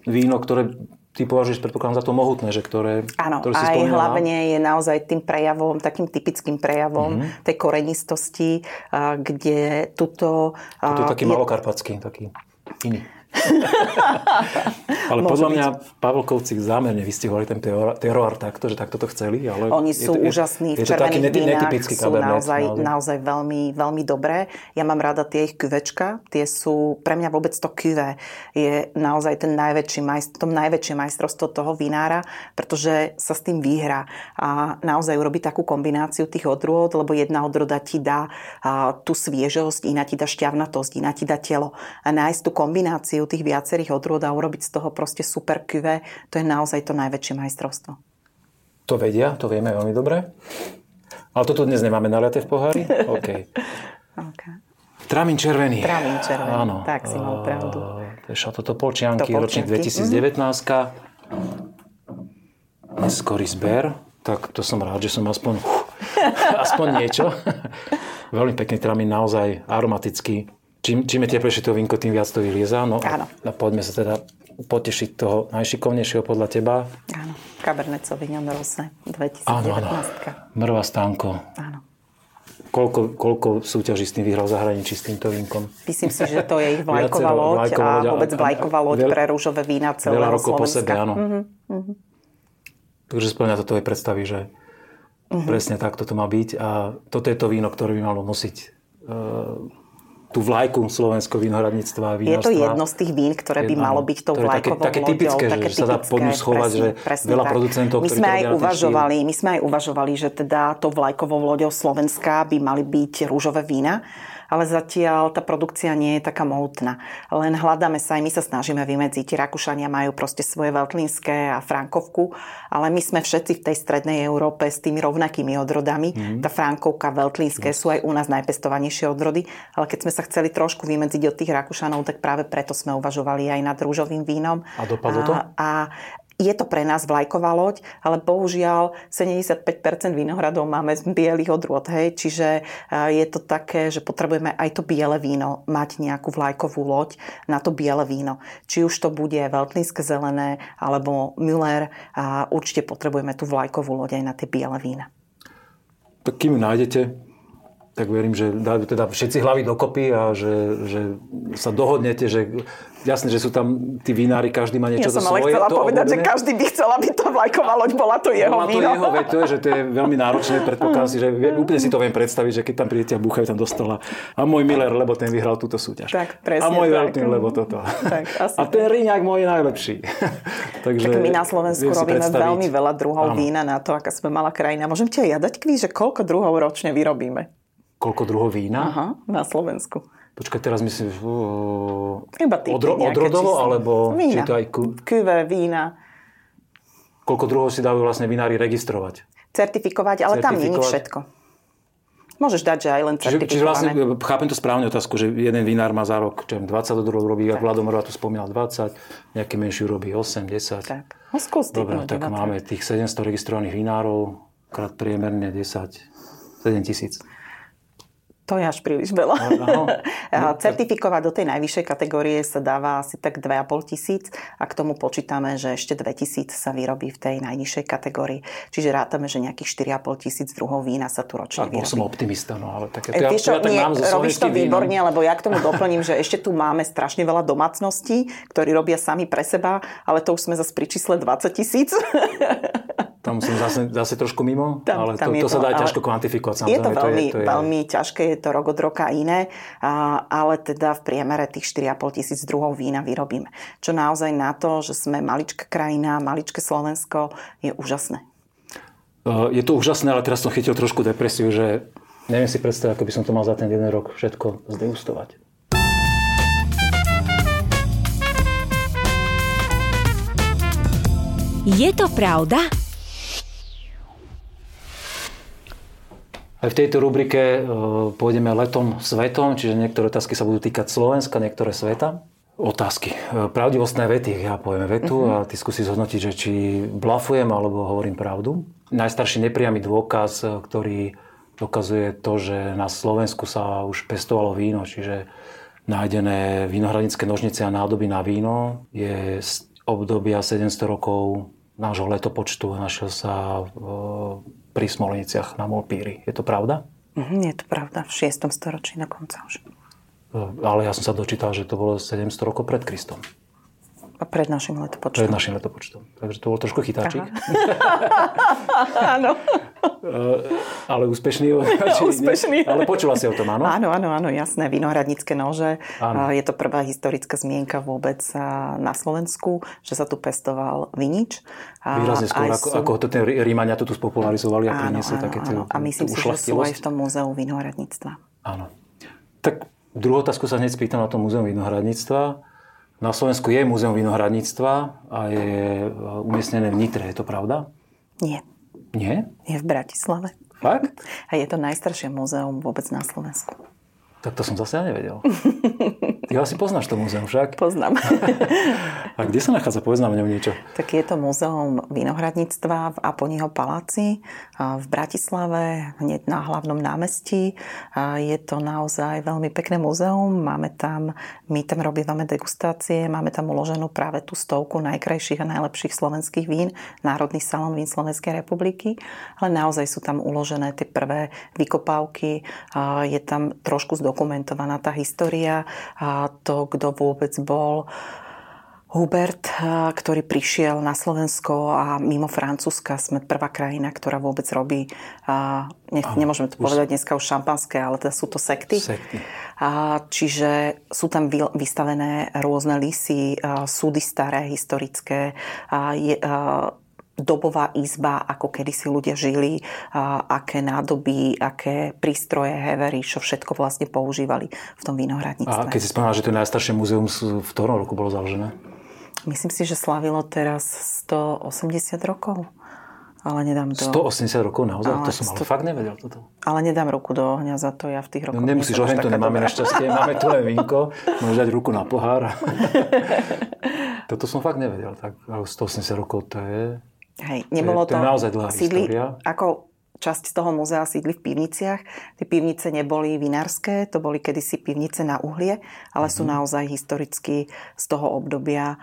víno, ktoré ty považuješ, predpokladám, za to mohutné, že ktoré, Áno, ktoré si aj spomínala. hlavne je naozaj tým prejavom, takým typickým prejavom Mhm. tej korenistosti, kde tuto... a, To je taký je- malokarpatský, taký iný. ale Môže podľa byť. mňa Pavlkovci zámerne vystihovali ten terroir, terroir takto, že takto to chceli. Ale Oni je sú to, je, úžasní v je to taký červených nety- vínach, netypický sú Cabernet. naozaj, naozaj veľmi, veľmi dobré. Ja mám rada tie ich kuvečka, tie sú, pre mňa vôbec to kuve je naozaj ten najväčší majst, to najväčšie majstrovstvo toho vinára, pretože sa s tým vyhrá a naozaj urobí takú kombináciu tých odrôd, lebo jedna odroda ti dá a, tú sviežosť, iná ti dá šťavnatosť, iná ti dá telo. A nájsť tú kombináciu tých viacerých odrôd a urobiť z toho proste super kuve, to je naozaj to najväčšie majstrovstvo. To vedia, to vieme veľmi dobre. Ale toto dnes nemáme naliaté v pohári? OK. Okay. Tramín červený. Tramín červený, Áno. tak si mal pravdu. To je Šato Topolčianky, ročník Topolčianky, 2019. Neskorý zber. Tak to som rád, že som aspoň, aspoň niečo. Veľmi pekný tramín, naozaj aromatický. Čím, čím je teplejšie to vínko, tým viac to vylieza. No, Áno. A poďme sa teda potešiť toho najšikovnejšieho podľa teba. Áno, Cabernet Sauvignon Rosé 2019. Áno, áno. Mrva stánko. Áno. Koľko, koľko súťaží s tým vyhral zahraničí s týmto vínkom? Myslím si, že to je ich vlajková loď a vôbec vlajková loď pre rúžové vína celého Veľa rokov po Slovenska. sebe, áno. Mhm. Takže splňa to tvoje predstavy, že Mhm. presne takto to má byť. A toto je to víno, ktoré by malo nosiť e, tú vlajku slovenského vinohradníctva a Je to jedno z tých vín, ktoré by Jedno, malo byť tou také- vlajkovou také loďou. typické, že- že sa dá pod ňu schovať, že veľa tak. producentov, my sme to aj uvažovali, my sme aj uvažovali, že teda tou vlajkovou loďou Slovenska by mali byť rúžové vína, ale zatiaľ tá produkcia nie je taká mohutná. Len hľadáme sa, aj my sa snažíme vymedziť. Rakúšania majú proste svoje veltlínske a frankovku, ale my sme všetci v tej strednej Európe s tými rovnakými odrodami. Mhm. Tá frankovka, veltlínske sú aj u nás najpestovanejšie odrody, ale keď sme sa chceli trošku vymedziť od tých Rakúšanov, tak práve preto sme uvažovali aj nad rúžovým vínom. A dopadlo to? A, a je to pre nás vlajková loď, ale bohužiaľ 75% vinohradov máme z bielých odrôd, hej, čiže a, je to také, že potrebujeme aj to biele víno mať nejakú vlajkovú loď na to biele víno. Či už to bude veltlínske zelené alebo Müller, a určite potrebujeme tú vlajkovú loď aj na tie biele vína. Tak kým nájdete, tak verím, že dajú teda všetci hlavy dokopy a že, že sa dohodnete, že jasné, že sú tam tí vinári, každý má niečo Ja som ale svoje. chcela povedať, že obľúbené. každý by chcel, aby tá vlajková loď bola to jeho No, má to víno. jeho, veď to je, že to je veľmi náročné, predpokladám si, že úplne si to viem predstaviť, že keď tam prídete a búchajú tam do stola a môj Miller, lebo ten vyhral túto súťaž. Tak, presne a môj tak. Veltin, lebo toto. Tak, asi a ten Riňák môj je najlepší. Takže Tak my na Slovensku robíme predstaviť. veľmi veľa druhov Áno. vína na to, aká sme malá krajina. Môžem ti aj ja dať kvíz, že koľko druhov ročne vyrobíme? Koľko druhov vína? Aha, na Slovensku. Počkaj, teraz myslím, uh, Iba typy, odro, nejaké odrodovo, čísla. alebo či Vína. to aj ku, Küve, vína, koľko druhov si dajú vlastne vinári registrovať? certifikovať, ale tam nie je Certifikovať. všetko. Môžeš dať, že aj len Čiže, čiže vlastne certifikované. chápem to správne otázku, že jeden vinár má za rok čo viem, 20 odrov robí, ako Vladomorova tu spomínal 20, nejaký menší robí 8, 10. Tak. No skús Dobre, tak máme tých 700 registrovaných vinárov, krát priemerne 10, 7 tisíc. To je až príliš veľa. Áno. A Certifikovať do tej najvyššej kategórie sa dáva asi tak 2,5 tisíc a k tomu počítame, že ešte 2 tisíc sa vyrobí v tej najnižšej kategórii. Čiže rátame, že nejakých 4,5 tisíc druhov vína sa tu ročne vyrobí. som optimista, no ale také, E, to ja, vieš to čo, ja tak nie, mám robíš to slovenským vínom. výborne, lebo ja k tomu doplním, že ešte tu máme strašne veľa domácností, ktorí robia sami pre seba, ale to už sme zase pri čísle 20 tisíc. Tam som zase, zase trošku mimo, Tam- ale tam to, je to sa to, dá ale ťažko kvantifikovať. Je to samozrejme, veľmi, to je, veľmi ťažké, je to rok od roka iné, a, ale teda v priemere tých 4,5 tisíc druhov vína vyrobíme. Čo naozaj na to, že sme maličká krajina, maličké Slovensko, je úžasné. Uh, Je to úžasné, ale teraz som chytil trošku depresiu, že neviem si predstaviť, ako by som to mal za ten jeden rok všetko zdegustovať. Je to pravda? Aj v tejto rubrike uh, pôjdeme letom svetom, čiže niektoré otázky sa budú týkať Slovenska, niektoré sveta. Otázky. Uh, Pravdivostné vety. Ja poviem vetu a ty skúsi zhodnotiť, že či blafujem alebo hovorím pravdu. Najstarší nepriamy dôkaz, uh, ktorý dokazuje to, že na Slovensku sa už pestovalo víno, čiže nájdené vinohradnícke nožnice a nádoby na víno je z obdobia 700 rokov nášho letopočtu. Našiel sa v, pri Smoleniciach na Molpíri. Je to pravda? Mhm, je to pravda, v 6. storočí dokonca už. Ale ja som sa dočítal, že to bolo 700 rokov pred Kristom. A pred našim Pred letopočtom. našim letopočtom. Takže to bol trošku chytáčik. Áno. ale úspešný. či? Úspešný. Ale počula si o tom, áno? Áno, áno, áno, jasné. Vinohradnícke nože. Áno. A Je to prvá historická zmienka vôbec a, na Slovensku, že sa tu pestoval vinič. Výrazne skôr, aj ako, ako to ten Rímania to tu spopularizovali a priniesli také áno. A myslím si, že sú aj v tom múzeu vinohradníctva. Áno. Tak druhú otázku sa hneď spýtam na to múzeum vinohradníctva. Na Slovensku je múzeum vinohradníctva a je umiestnené v Nitre, je to pravda? Nie, Nie? je v Bratislave. Fakt? A je to najstaršie múzeum vôbec na Slovensku. Tak to som zase ja nevedel. Ty asi poznáš to múzeum však. Poznám. A kde sa nachádza? Povedz nám o ňom niečo. tak je to múzeum vinohradníctva v Aponiho paláci v Bratislave, hneď na hlavnom námestí. Je to naozaj veľmi pekné múzeum. Máme tam, my tam robívame degustácie, máme tam uloženú práve tú stovku najkrajších a najlepších slovenských vín, Národný salón vín Slovenskej republiky. Ale naozaj sú tam uložené tie prvé vykopávky. Je tam trošku zdokumentovaná tá história a to, kto vôbec bol Hubert, ktorý prišiel na Slovensko a mimo Francúzska sme prvá krajina, ktorá vôbec robí, ne, nemôžeme to povedať dneska už šampanské, ale teda sú to sekty. Sekty. A, čiže sú tam vy- vystavené rôzne lisy, súdy staré, historické, a, je, a, dobová izba, ako kedysi ľudia žili, a, aké nádoby, aké prístroje, hevery, čo všetko vlastne používali v tom A vinohradníctve. keď si spomínala, že to je najstaršie múzeum, v ktorom roku bolo založené? Myslím si, že slavilo teraz 180 rokov. Ale nedám to. 180 rokov naozaj? Ale to som ale 100 fakt nevedel toto. Ale nedám ruku do ohňa za to, ja v tých rokoch... No, nemusíš oheň, to nemáme dobrá. našťastie, máme tu len vínko, môžeš dať ruku na pohár. toto som fakt nevedel, tak ale 180 rokov to je... Hej, nebolo To je- to je naozaj dlhá sídli, história. Ako časť z toho muzea sídli v pivniciach. Tie pivnice neboli vinárske, to boli kedysi pivnice na uhlie, ale sú Mhm. naozaj historicky z toho obdobia,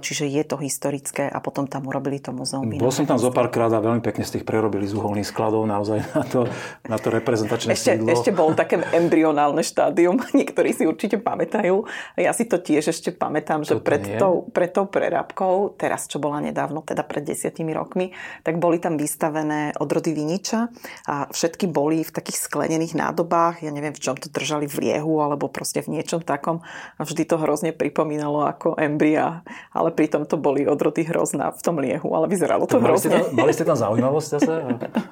čiže je to historické a potom tam urobili to muzeum Bol som tam zo párkrát a veľmi pekne z tých prerobili z uholných skladov naozaj na to, na to reprezentačné Ešte, sídlo. ešte bol také embryonálne štádium, niektorí si určite pamätajú. Ja si to tiež ešte pamätám, že pred nie. tou, pred tou prerábkou, teraz čo bola nedávno, teda pred desiatimi rokmi, tak boli tam vystavené odrody viniča a všetky boli v takých sklenených nádobách, ja neviem v čom to držali v liehu alebo proste v niečom takom a vždy to hrozne pripomínalo ako embria, ale pritom to boli odrody hrozná v tom liehu, ale vyzeralo to Mali ste, hrozne. tam, mali ste tam zaujímavosť zase?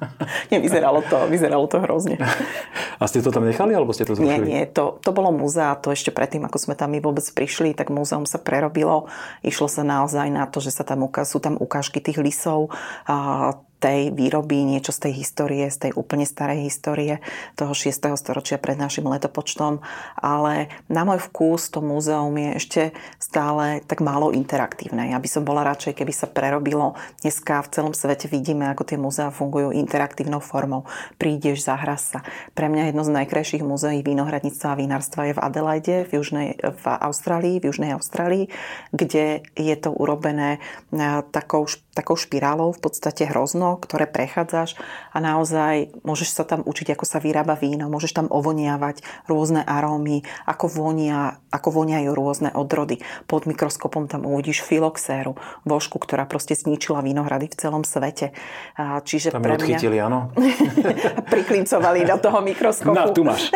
Nevyzeralo to, vyzeralo to hrozne. A ste to tam nechali, alebo ste to Nie, zrušili? nie, to, to bolo múzea, to ešte predtým, ako sme tam my vôbec prišli, tak múzeum sa prerobilo. Išlo sa naozaj na to, že sa tam uka- sú tam ukážky tých lisov, a tej výroby, niečo z tej histórie, z tej úplne starej histórie toho 6. storočia pred našim letopočtom, ale na môj vkus to múzeum je ešte stále tak málo interaktívne. Ja by som bola radšej, keby sa prerobilo. Dneska v celom svete vidíme, ako tie múzea fungujú interaktívnou formou. Prídeš, zahras sa. Pre mňa jedno z najkrajších múzeí vínohradníctva a vinárstva je v Adelaide, v, južnej, v Austrálii, v južnej Austrálii, kde je to urobené takou, takou špirálou, v podstate hrozno, ktoré prechádzaš a naozaj môžeš sa tam učiť, ako sa vyrába víno, môžeš tam ovoniavať rôzne arómy, ako, vonia, ako voniajú rôzne odrody. Pod mikroskopom tam uvidíš filoxéru, vošku, ktorá proste zničila vínohrady v celom svete. Čiže tam pre mňa... odchytili, áno? priklincovali do toho mikroskopu. No, tu máš.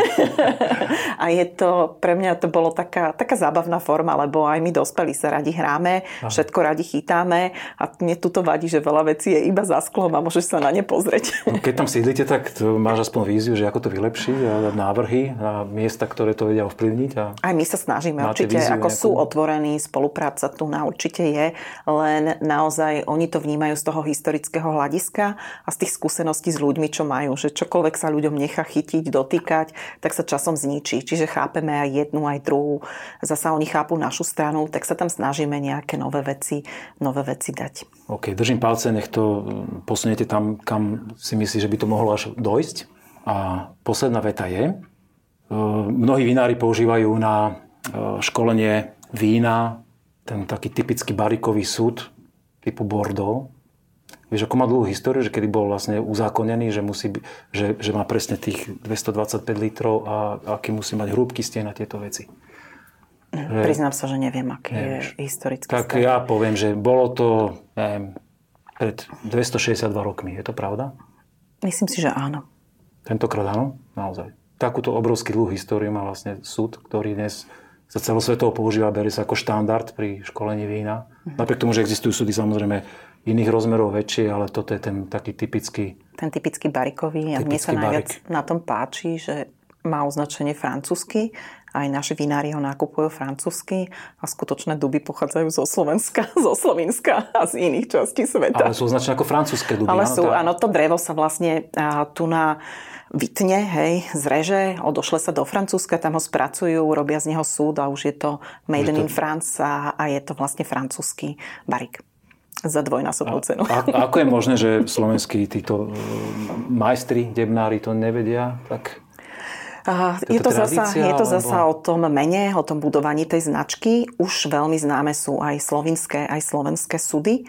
a je to, pre mňa to bolo taká, taká zábavná forma, lebo aj my dospelí sa radi hráme, Aha. všetko radi chytáme a mne tu to vadí, že veľa vecí je iba za sklom a môžeš sa na ne pozrieť. No, keď tam sídlite, tak máš aspoň víziu, že ako to vylepšiť a návrhy a miesta, ktoré to vedia ovplyvniť. A aj my sa snažíme určite, ako nejakú... sú otvorení, spolupráca tu na určite je, len naozaj oni to vnímajú z toho historického hľadiska a z tých skúseností s ľuďmi, čo majú, že čokoľvek sa ľuďom nechá chytiť, dotýkať, tak sa časom zničí. Čiže chápeme aj jednu, aj druhú. Zasa oni chápu našu stranu, tak sa tam snažíme nejaké nové veci, nové veci dať. OK, držím palce, nech to posuniete tam, kam si myslíš, že by to mohlo až dojsť. A posledná veta je, e, mnohí vinári používajú na e, školenie vína ten taký typický barikový súd typu Bordeaux. Vieš, ako má dlhú históriu, že kedy bol vlastne uzákonený, že, musí, že, že má presne tých 225 litrov a aký musí mať hrúbky stien na tieto veci. Že, Priznám sa, že neviem, aký nevieš. je historický Tak stav. ja poviem, že bolo to neviem, pred 262 rokmi. Je to pravda? Myslím si, že áno. Tentokrát áno? Naozaj. Takúto obrovský dlhú históriu má vlastne súd, ktorý dnes sa celosvetovo používa, berie sa ako štandard pri školení vína. Mhm. Napriek tomu, že existujú súdy samozrejme iných rozmerov väčšie, ale toto je ten taký typický... Ten typický barikový. A mne sa najviac na tom páči, že má označenie francúzsky aj naši vinári ho nakupujú francúzsky a skutočné duby pochádzajú zo Slovenska, zo Slovenska a z iných častí sveta. Ale sú označené ako francúzske duby. Ale sú, áno, to drevo sa vlastne tu na vytne, hej, zreže, odošle sa do Francúzska, tam ho spracujú, robia z neho súd a už je to made in France a, a je to vlastne francúzsky barik za dvojnásobnú cenu. A, a ako je možné, že slovenskí títo majstri, debnári to nevedia? Tak je to, zasa, je to zasa o tom mene, o tom budovaní tej značky. Už veľmi známe sú aj slovinské, aj slovenské súdy.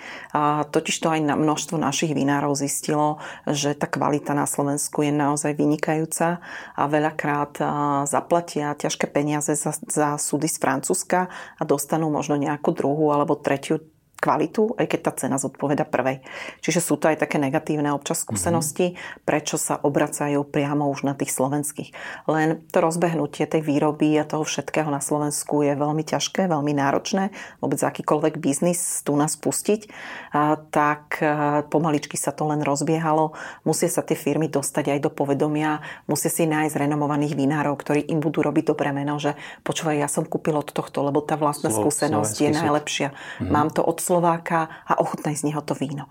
Totiž to aj na množstvo našich vinárov zistilo, že tá kvalita na Slovensku je naozaj vynikajúca a veľakrát zaplatia ťažké peniaze za, za súdy z Francúzska a dostanú možno nejakú druhú alebo tretiu kvalitu, aj keď tá cena zodpoveda prvej. Čiže sú to aj také negatívne občas skúsenosti, mm-hmm. prečo sa obracajú priamo už na tých slovenských. Len to rozbehnutie tej výroby a toho všetkého na Slovensku je veľmi ťažké, veľmi náročné. Vôbec akýkoľvek biznis tu nás pustiť, a, tak a, pomaličky sa to len rozbiehalo. Musia sa tie firmy dostať aj do povedomia, musia si nájsť renomovaných vinárov, ktorí im budú robiť dobré meno, že počúvaj, ja som kúpil od tohto, lebo tá vlastná Slo- skúsenosť je najlepšia. Mm-hmm. Mám to od Slováka a ochutnaj z neho to víno.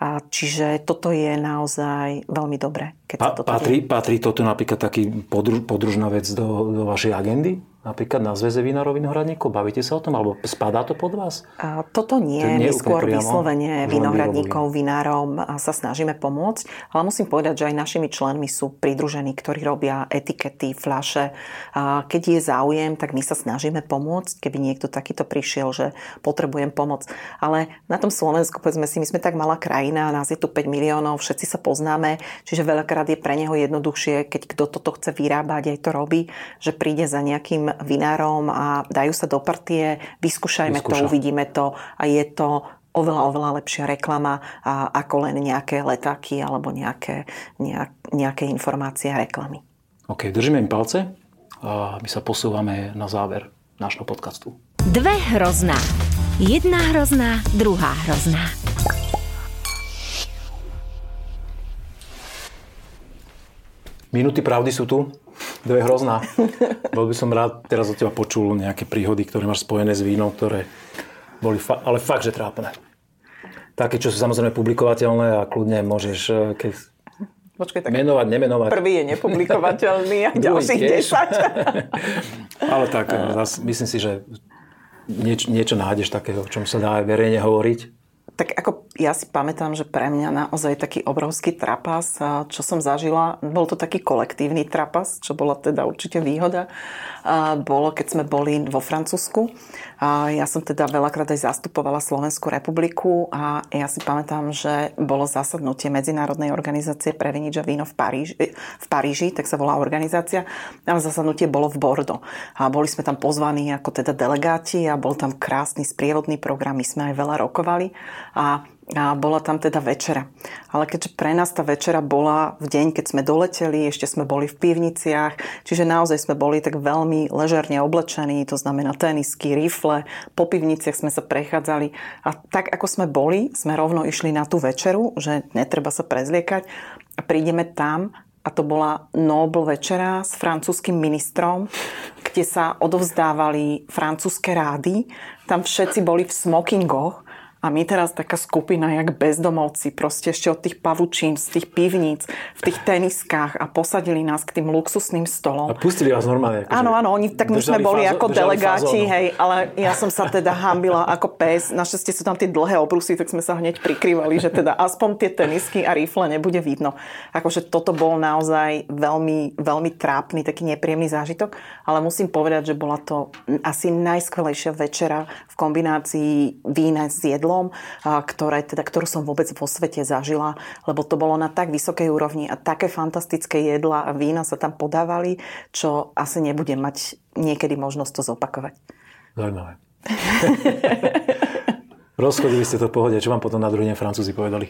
A čiže toto je naozaj veľmi dobré. Keď pa, toto patrí, patrí toto napríklad taký podruž, podružná vec do, do vašej agendy? Napríklad na Zväze vinárov vinohradníkov? Bavíte sa o tom? Alebo spadá to pod vás? A toto nie. nie My skôr vyslovene vinohradníkov, vinárom sa snažíme pomôcť. Ale musím povedať, že aj našimi členmi sú pridružení, ktorí robia etikety, fľaše. A keď je záujem, tak my sa snažíme pomôcť, keby niekto takýto prišiel, že potrebujem pomoc. Ale na tom Slovensku, povedzme si, my sme tak malá krajina, nás je tu 5 miliónov, všetci sa poznáme, čiže veľakrát je pre neho jednoduchšie, keď kto toto chce vyrábať, aj to robí, že príde za nejakým vinárom a dajú sa do partie, vyskúšajme Vyskúša. to, uvidíme to a je to oveľa, oveľa lepšia reklama a, ako len nejaké letáky alebo nejaké, nejak, nejaké informácie a reklamy. OK, držíme im palce a my sa posúvame na záver nášho podcastu. Dve hrozná. Jedna hrozná, druhá hrozná. Minúty pravdy sú tu. Dve hrozná. Bol by som rád teraz od teba počul nejaké príhody, ktoré máš spojené s vínom, ktoré boli fa- ale fakt, že trápne. Také, čo sú samozrejme publikovateľné a kľudne môžeš, e, keď Počkej, tak menovať, nemenovať. prvý je nepublikovateľný a ďalších tiež. 10. Ale tak, e, zas, myslím si, že nieč, niečo nájdeš takého, o čom sa dá aj verejne hovoriť. Tak ako ja si pamätám, že pre mňa naozaj taký obrovský trapas, a čo som zažila, bol to taký kolektívny trapas, čo bola teda určite výhoda, a bolo, keď sme boli vo Francúzsku. A ja som teda veľakrát aj zastupovala Slovenskú republiku a ja si pamätám, že bolo zasadnutie Medzinárodnej organizácie pre vinič a víno v Paríži, v Paríži, tak sa volá organizácia, ale zasadnutie bolo v Bordo. A boli sme tam pozvaní ako teda delegáti a bol tam krásny sprievodný program, my sme aj veľa rokovali a a bola tam teda večera. Ale keďže pre nás tá večera bola v deň, keď sme doleteli, ešte sme boli v pivniciach, čiže naozaj sme boli tak veľmi ležerne oblečení, to znamená tenisky, rifle, po pivniciach sme sa prechádzali a tak ako sme boli, sme rovno išli na tú večeru, že netreba sa prezliekať a prídeme tam a to bola Nobel večera s francúzským ministrom, kde sa odovzdávali francúzske rády. Tam všetci boli v smokingoch a my teraz taká skupina, jak bezdomovci, proste ešte od tých pavučín, z tých pivníc, v tých teniskách a posadili nás k tým luxusným stolom. A pustili vás normálne. Akože Áno, áno, oni, tak my sme boli fázo, ako delegáti, fazónu. hej, ale ja som sa teda hambila ako pes. Našťastie sú tam tie dlhé obrusy, tak sme sa hneď prikrývali, že teda aspoň tie tenisky a rifle nebude vidno. Akože toto bol naozaj veľmi, veľmi trápny, taký nepríjemný zážitok, ale musím povedať, že bola to asi najskvelejšia večera v kombinácii vína s jedlom, a ktoré, teda, ktorú som vôbec vo svete zažila, lebo to bolo na tak vysokej úrovni a také fantastické jedla a vína sa tam podávali, čo asi nebudem mať niekedy možnosť to zopakovať. Zaujímavé. Rozchodili ste to v pohode. Čo vám potom na druhý deň Francúzi povedali?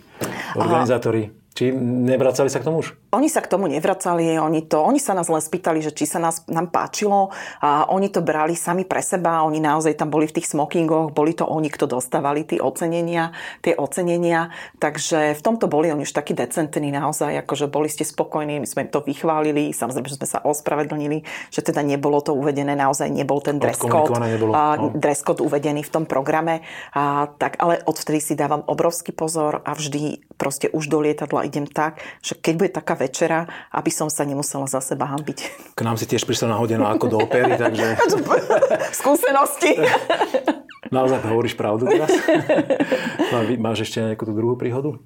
Organizátori. Či nevracali sa k tomu už? Oni sa k tomu nevracali, oni, to, oni sa nás len spýtali, že či sa nás, nám páčilo a oni to brali sami pre seba, oni naozaj tam boli v tých smokingoch, boli to oni, kto dostávali tie ocenenia, tie ocenenia, takže v tomto boli oni už takí decentní naozaj, akože boli ste spokojní, my sme to vychválili, samozrejme, že sme sa ospravedlnili, že teda nebolo to uvedené, naozaj nebol ten dress code, nebolo, no. dress code uvedený v tom programe, a, tak, ale odvtedy si dávam obrovský pozor a vždy proste už do lietadla idem tak, že keď bude taká večera, aby som sa nemusela za seba hambiť. K nám si tiež prišla nahodená ako do opery, takže Skúsenosti. naozaj hovoríš pravdu teraz. No Máš ešte nejakú tú druhú príhodu?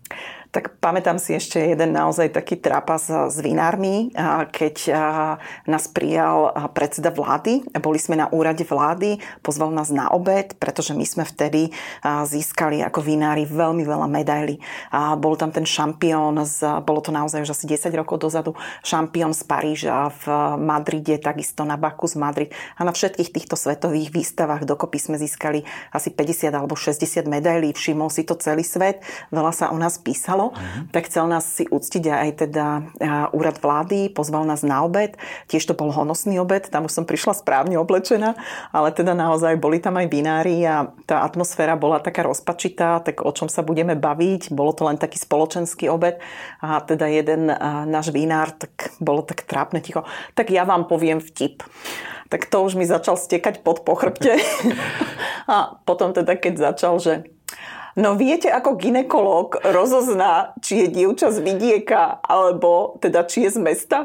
Tak pamätám si ešte jeden naozaj taký trapas s vinármi, a keď a, nás prijal predseda vlády. Boli sme na úrade vlády, pozval nás na obed, pretože my sme vtedy získali ako vinári veľmi veľa medailí. Bol tam ten šampión, z, bolo to naozaj už asi 10 rokov dozadu, šampión z Paríža, v Madride, takisto na Baku z Madrid. A na všetkých týchto svetových výstavách dokopy sme získali asi 50 alebo 60 medailí. Všimol si to celý svet, veľa sa o nás písalo, mm-hmm. tak chcel nás si uctiť aj teda úrad vlády, pozval nás na obed. Tiež to bol honosný obed, tam už som prišla správne oblečená, ale teda naozaj boli tam aj vinári a tá atmosféra bola taká rozpačitá, tak o čom sa budeme baviť. Bolo to len taký spoločenský obed a teda jeden náš vinár, tak bolo tak trápne ticho. Tak ja vám poviem vtip tak to už mi začal stekať pod pochrbte. A potom teda, keď začal, že No viete, ako ginekolog rozozná, či je dievča z vidieka, alebo teda či je z mesta?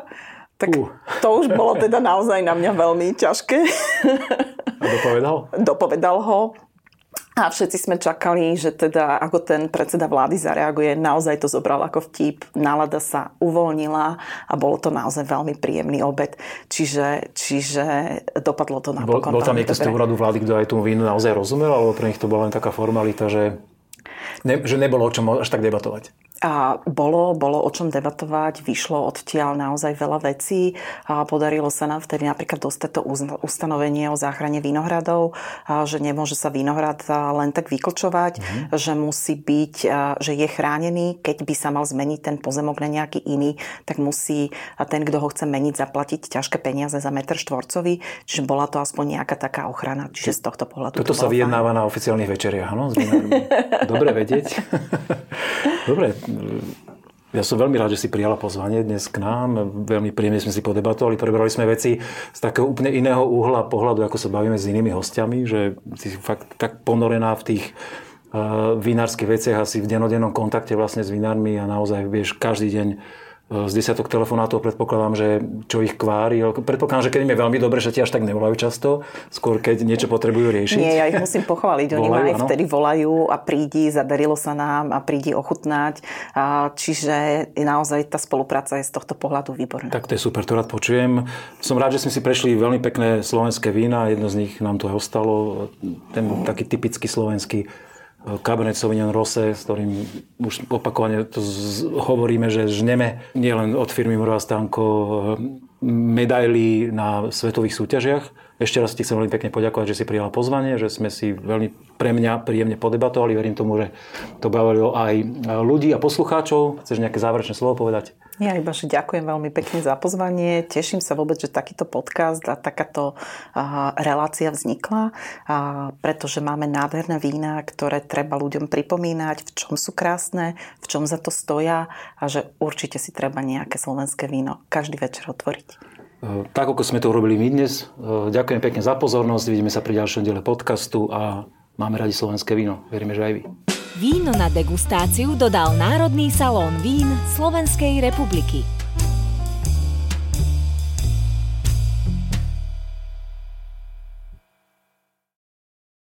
Tak Uh. to už bolo teda naozaj na mňa veľmi ťažké. A dopovedal? Dopovedal ho. A všetci sme čakali, že teda ako ten predseda vlády zareaguje, naozaj to zobral ako vtip, nálada sa uvoľnila a bolo to naozaj veľmi príjemný obed. Čiže, čiže dopadlo to Bol, napokon bol tam niekto z toho úradu vlády, kto aj tomu vínu naozaj rozumel, alebo pre nich to bola len taká formalita, že, ne, že nebolo o čom až tak debatovať? A bolo, bolo o čom debatovať, vyšlo odtiaľ naozaj veľa vecí a podarilo sa nám vtedy napríklad dostať to ustanovenie o záchrane vinohradov, a že nemôže sa vinohrad len tak vyklčovať, mm-hmm. že musí byť, že je chránený, keď by sa mal zmeniť ten pozemok na nejaký iný, tak musí ten, kto ho chce meniť, zaplatiť ťažké peniaze za meter štvorcový, čiže bola to aspoň nejaká taká ochrana, čiže z tohto pohľadu Toto to sa vyjednáva na oficiálnych večeriach, áno? Dobre vedieť. Dobre. Ja som veľmi rád, že si prijala pozvanie dnes k nám. Veľmi príjemne sme si podebatovali. Prebrali sme veci z takého úplne iného uhla pohľadu, ako sa bavíme s inými hostiami, že si fakt tak ponorená v tých vinárskych veciach asi v denodennom kontakte vlastne s vinármi a naozaj vieš každý deň z desiatok telefonátov predpokladám, že čo ich kvári. Predpokladám, že keď im je veľmi dobre, že ti až tak nevolajú často, skôr keď niečo potrebujú riešiť. Nie, ja ich musím pochváliť. Oni volajú, ma aj ano? vtedy volajú a prídi, zadarilo sa nám a prídi ochutnať. Čiže naozaj tá spolupráca je z tohto pohľadu výborná. Tak to je super, to rád počujem. Som rád, že sme si prešli veľmi pekné slovenské vína. Jedno z nich nám tu aj ostalo. Ten taký typický slovenský Cabernet Sauvignon Rosé, s ktorým už opakovane to z- hovoríme, že žneme nielen od firmy Murova Stánko medaily na svetových súťažiach. Ešte raz ti chcem veľmi pekne poďakovať, že si prijala pozvanie, že sme si veľmi pre mňa príjemne podebatovali. Verím tomu, že to bavilo aj ľudí a poslucháčov. Chceš nejaké záverečné slovo povedať? Ja iba, že ďakujem veľmi pekne za pozvanie. Teším sa vôbec, že takýto podcast a takáto relácia vznikla, pretože máme nádherné vína, ktoré treba ľuďom pripomínať, v čom sú krásne, v čom za to stoja a že určite si treba nejaké slovenské víno každý večer otvoriť. E, tak, ako sme to urobili my dnes. E, ďakujem pekne za pozornosť. Vidíme sa pri ďalšom diele podcastu a máme radi slovenské víno. Veríme, že aj vy. Víno na degustáciu dodal Národný salón vín Slovenskej republiky.